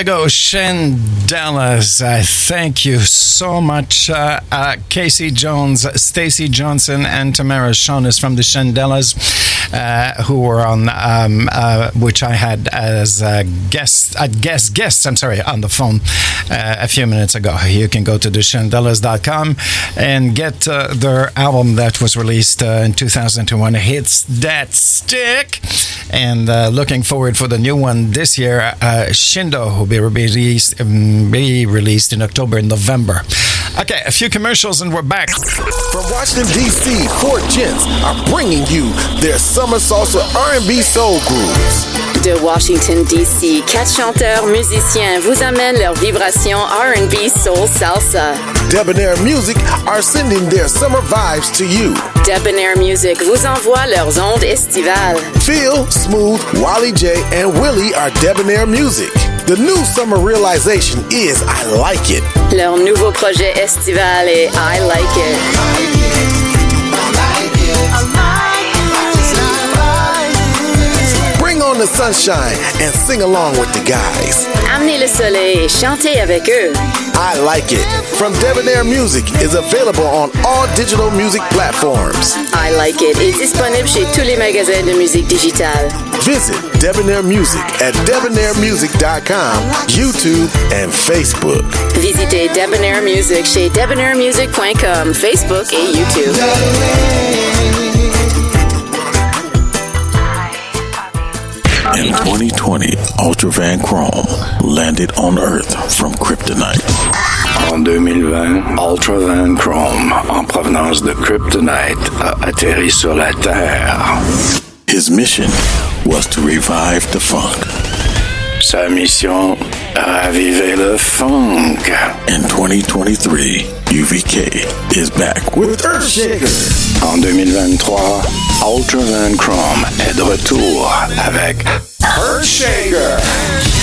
There you go, Shindellas. Uh, thank you so much, uh, uh, Casey Jones, Stacy Johnson, and Tamara Shonis from the Shindellas, uh, who were on, um, uh, which I had as a guest, uh, guest, guests. I'm sorry, on the phone uh, a few minutes ago. You can go to theshindellas.com and get uh, their album that was released uh, in 2001, "Hits That Stick," and looking forward for the new one this year, Shindo, will be released, um, be released in October and November. Okay, a few commercials and we're back. From Washington D.C., Four Gents are bringing you their summer salsa R&B soul grooves. De Washington, D.C., quatre chanteurs musiciens vous amènent leurs vibrations R&B, soul, salsa. Debonair Music are sending their summer vibes to you. Debonair Music vous envoie leurs ondes estivales. Phil, Smooth, Wally J, and Willie are Debonair Music. The new summer realization is I like it. Leur nouveau projet estival est I Like It. The sunshine and sing along with the guys. Amenez le soleil et chantez avec eux. I like it. From Debonair Music is available on all digital music platforms. I Like It est disponible chez tous les magasins de musique digitale. Visit Debonair Music at debonairmusic.com, YouTube, and Facebook. Visitez Debonair Music chez debonairmusic.com, Facebook et YouTube. In 2020, Ultra Van Chrome landed on Earth from Kryptonite. En 2020, Ultra Van Chrome, en provenance de Kryptonite, a atterri sur la Terre. His mission was to revive the funk. Sa mission, raviver le funk. In 2023, UVK is back with Earthshaker. En 2023, Ultra Van Chrome est de retour avec Earthshaker.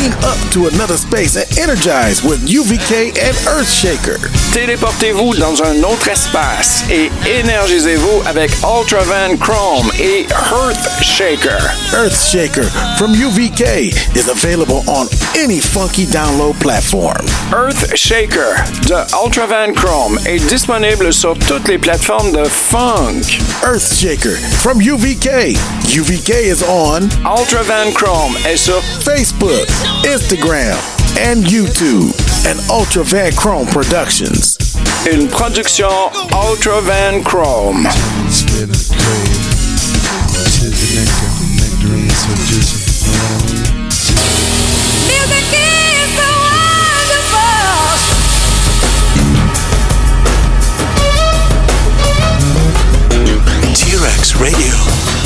Beam up to another space and energize with UVK and Earthshaker. Téléportez-vous dans un autre espace et énergisez-vous avec Ultra Van Chrome et Earthshaker. Earthshaker from UVK is available on any funky download platform. Earthshaker de Ultra Van Chrome est disponible sur toutes les plateformes de funk. Earthshaker from UVK. UVK is on Ultra Van Chrome est sur Facebook, Instagram, and YouTube. And Ultra Van Chrome Productions. une production Ultra Van Chrome. Music is so wonderful. T-Rex Radio,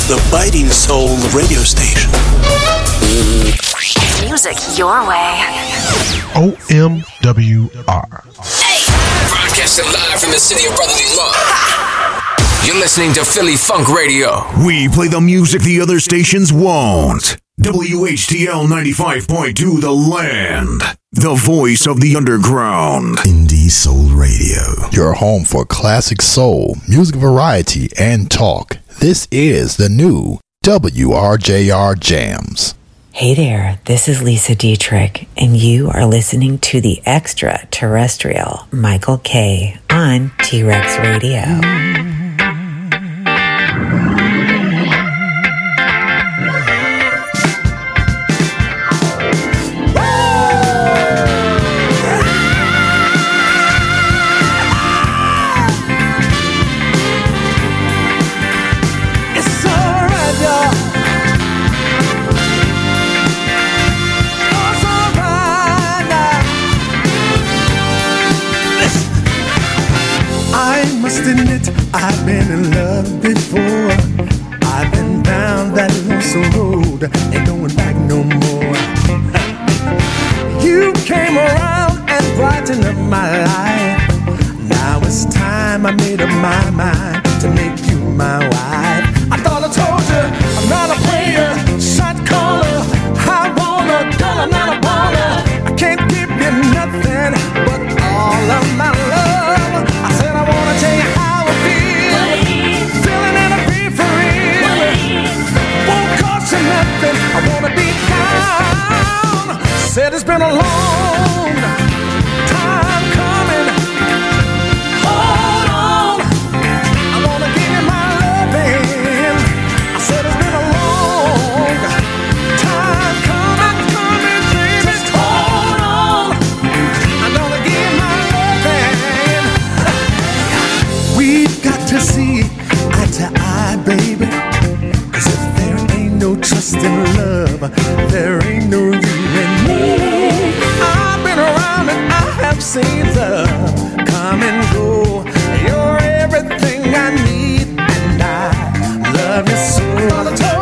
the biting soul radio station. Music your way. OMWR. Broadcasting live from the city of brotherly love. (laughs) You're listening to Philly Funk Radio. We play the music the other stations won't. WHTL 95.2 The Land. The voice of the underground. Indie Soul Radio. Your home for classic soul, music variety, and talk. This is the new WRJR Jams. Hey there, this is Lisa Dietrich, and you are listening to the extraterrestrial Michael K on T Rex Radio. Mm. Admit I've been in love before. I've been down that lonesome road, ain't going back no more. You came around and brightened up my life. Now it's time I made up my mind to make you my wife. lost in love. There ain't no you and me. I've been around and I have seen love come and go. You're everything I need, and I love you so.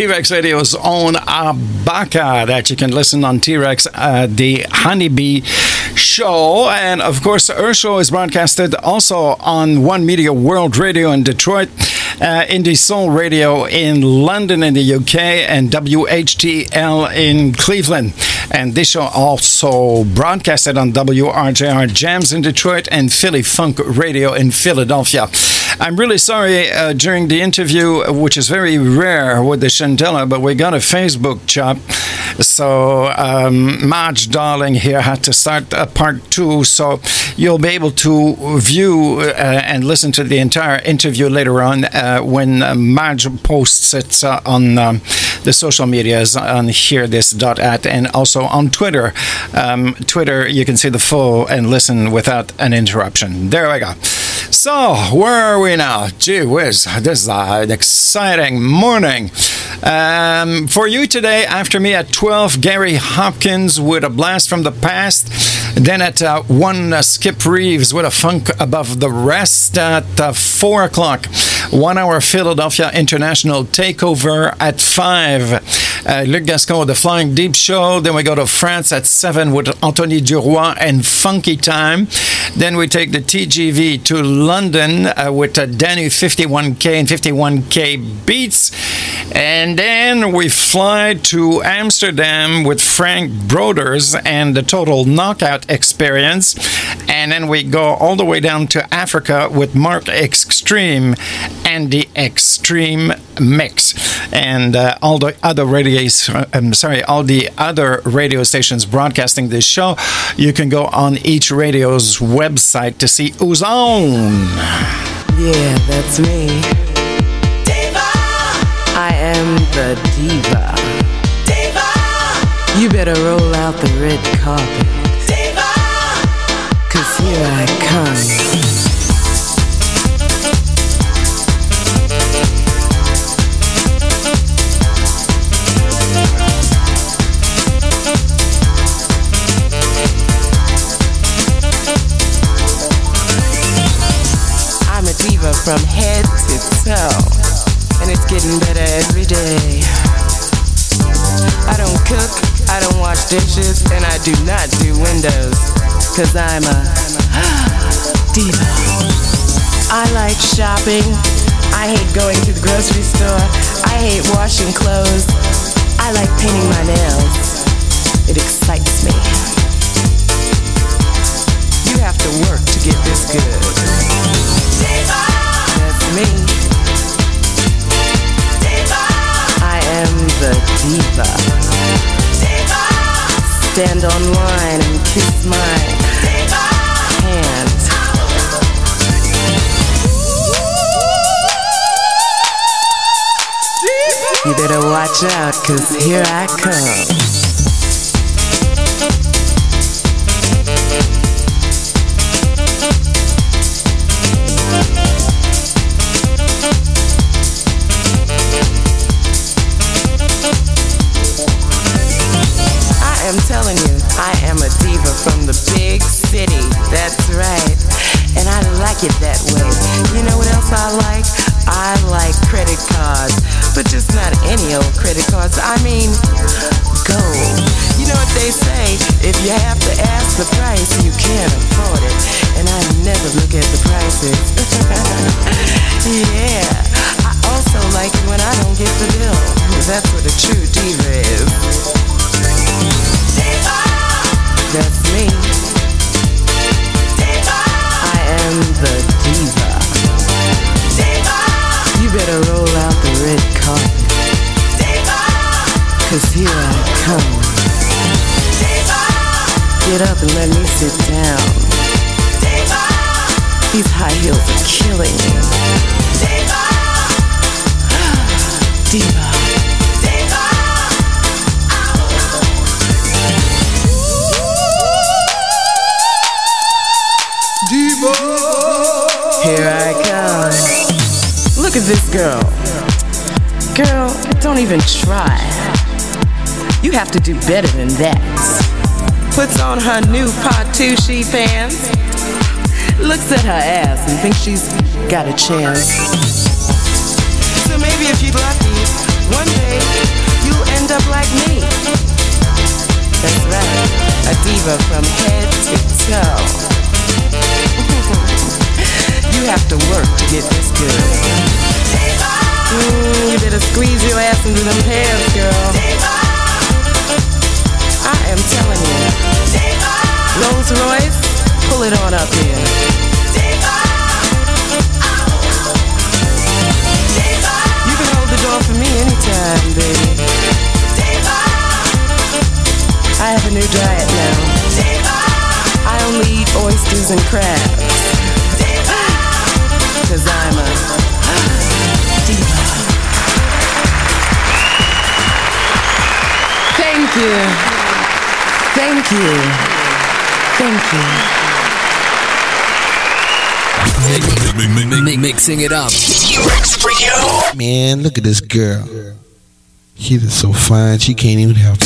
Huh? T-Rex Radio's own Abaka that you can listen on T-Rex, uh, the Honeybee show. And of course, our show is broadcasted also on One Media World Radio in Detroit. Uh, Indie Soul Radio in London in the UK and WHTL in Cleveland. And this show also broadcasted on WRJR Jams in Detroit and Philly Funk Radio in Philadelphia. I'm really sorry uh, during the interview, which is very rare with the Shindella, but we got a Facebook chop. So um, Marge Darling here had to start uh, part two. So you'll be able to view uh, and listen to the entire interview later on uh, when uh, Marge posts it on um, the social medias on hearthis.at and also on Twitter. Um, Twitter, you can see the full and listen without an interruption. There we go. So, where are we now? Gee whiz, this is an exciting morning. Um, for you today, after me at 12, Gary Hopkins with a blast from the past. Then at uh, 1, uh, Skip Reeves with a funk above the rest. At uh, 4 o'clock, 1 hour Philadelphia International Takeover at 5. Uh, Luc Gascon with the Flying Deep Show. Then we go to France at 7 with Anthony Duroy and Funky Time. Then we take the TGV to London uh, with uh, Danny 51K and 51K Beats. And then we fly to Amsterdam with Frank Broders and the Total Knockout Experience. And then we go all the way down to Africa with Mark Extreme and the Extreme Mix. And uh, all the other radios, I'm sorry, all the other radio stations broadcasting this show, you can go on each radio's website to see who's on. Yeah, that's me. Diva! I am the diva. Diva! You better roll out the red carpet. Diva! Cause here I come. I'm a diva from head to toe, getting better every day. I don't cook, I don't wash dishes, and I do not do windows, cause I'm a (gasps) diva. I like shopping, I hate going to the grocery store, I hate washing clothes, I like painting my nails. It excites me. You have to work to get this good. Diva! That's me. Am the diva. Stand online and kiss my hand. You better watch out, cause here I come. Old credit cards. I mean, gold. You know what they say? If you have to ask the price, you can't afford it. And I never look at the prices. (laughs) yeah. I also like it when I don't get the bill. That's what a true diva is. That's me. I am the diva. You better roll out the red carpet. Cause here I come. Get up and let me sit down. These high heels are killing me. (gasps) Diva. Diva. Here I come. Look at this girl. Girl, don't even try. You have to do better than that. Puts on her new Patucci pants. Looks at her ass and thinks she's got a chance. So maybe if you're lucky, one day you'll end up like me. That's right, a diva from head to toe. (laughs) you have to work to get this good. You better squeeze your ass into them pants, girl. Am telling you. Rolls Royce, pull it on up here. You can hold the door for me anytime, baby. I have a new diet now. I only eat oysters and crabs. Cause I'm a diva. Thank you. Thank you. Thank you. Mixing it up. Man, look at this girl. She is so fine, she can't even help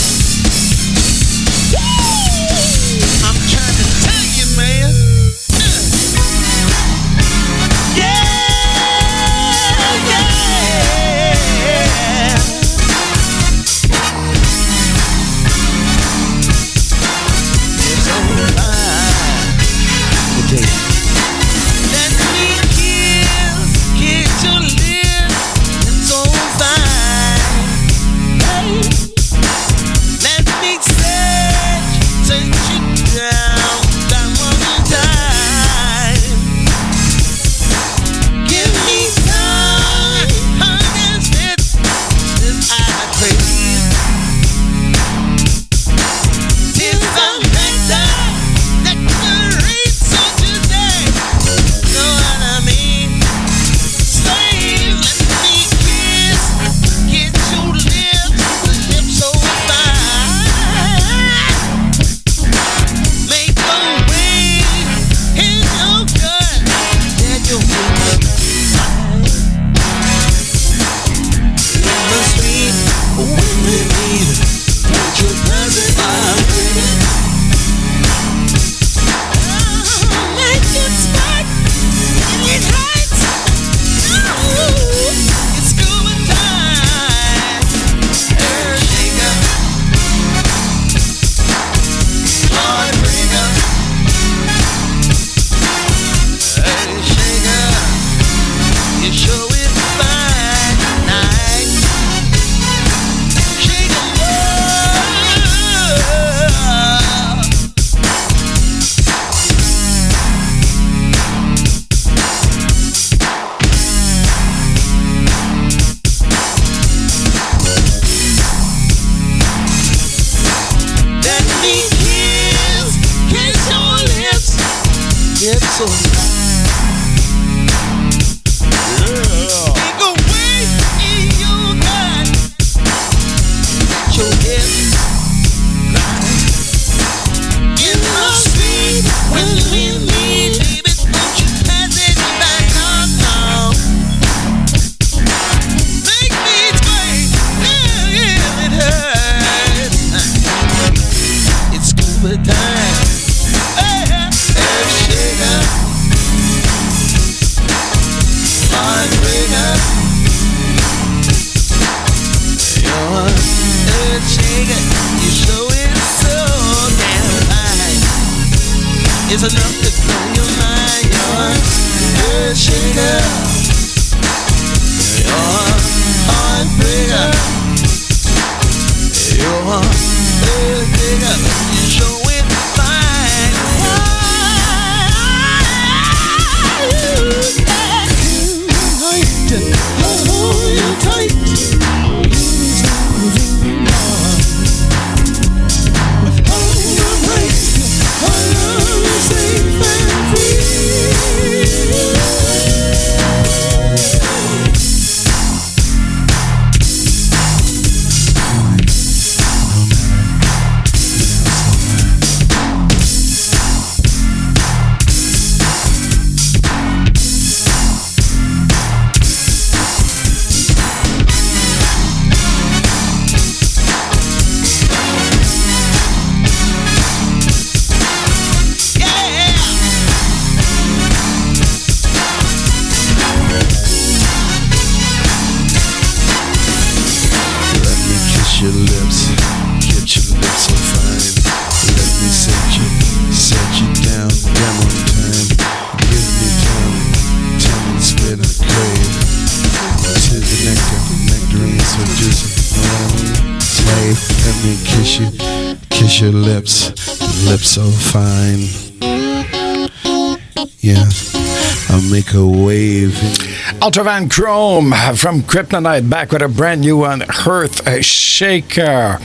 Ultravan Chrome from Kryptonite back with a brand new one, Earth Shaker.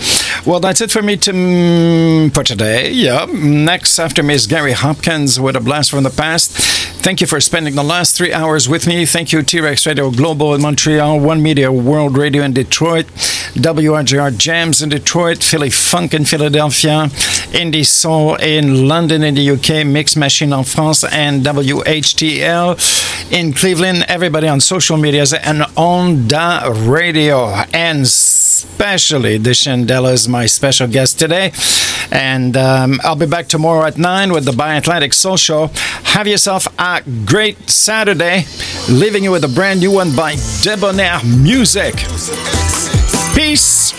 Well, that's it for me to, mm, for today. Yeah. Next, after Miss Gary Hopkins with a blast from the past. Thank you for spending the last three hours with me. Thank you, T Rex Radio Global in Montreal, One Media World Radio in Detroit, WRJR Jams in Detroit, Philly Funk in Philadelphia, Indie Soul in London in the UK, Mix Machine en France, and WHTL in Cleveland. Everybody on social medias and on the radio. And especially the Shindellas, my special guest today. And um, I'll be back tomorrow at 9 with the Bi Atlantic Soul Show. Have yourself a great Saturday. Leaving you with a brand new one by Debonair Music. Peace.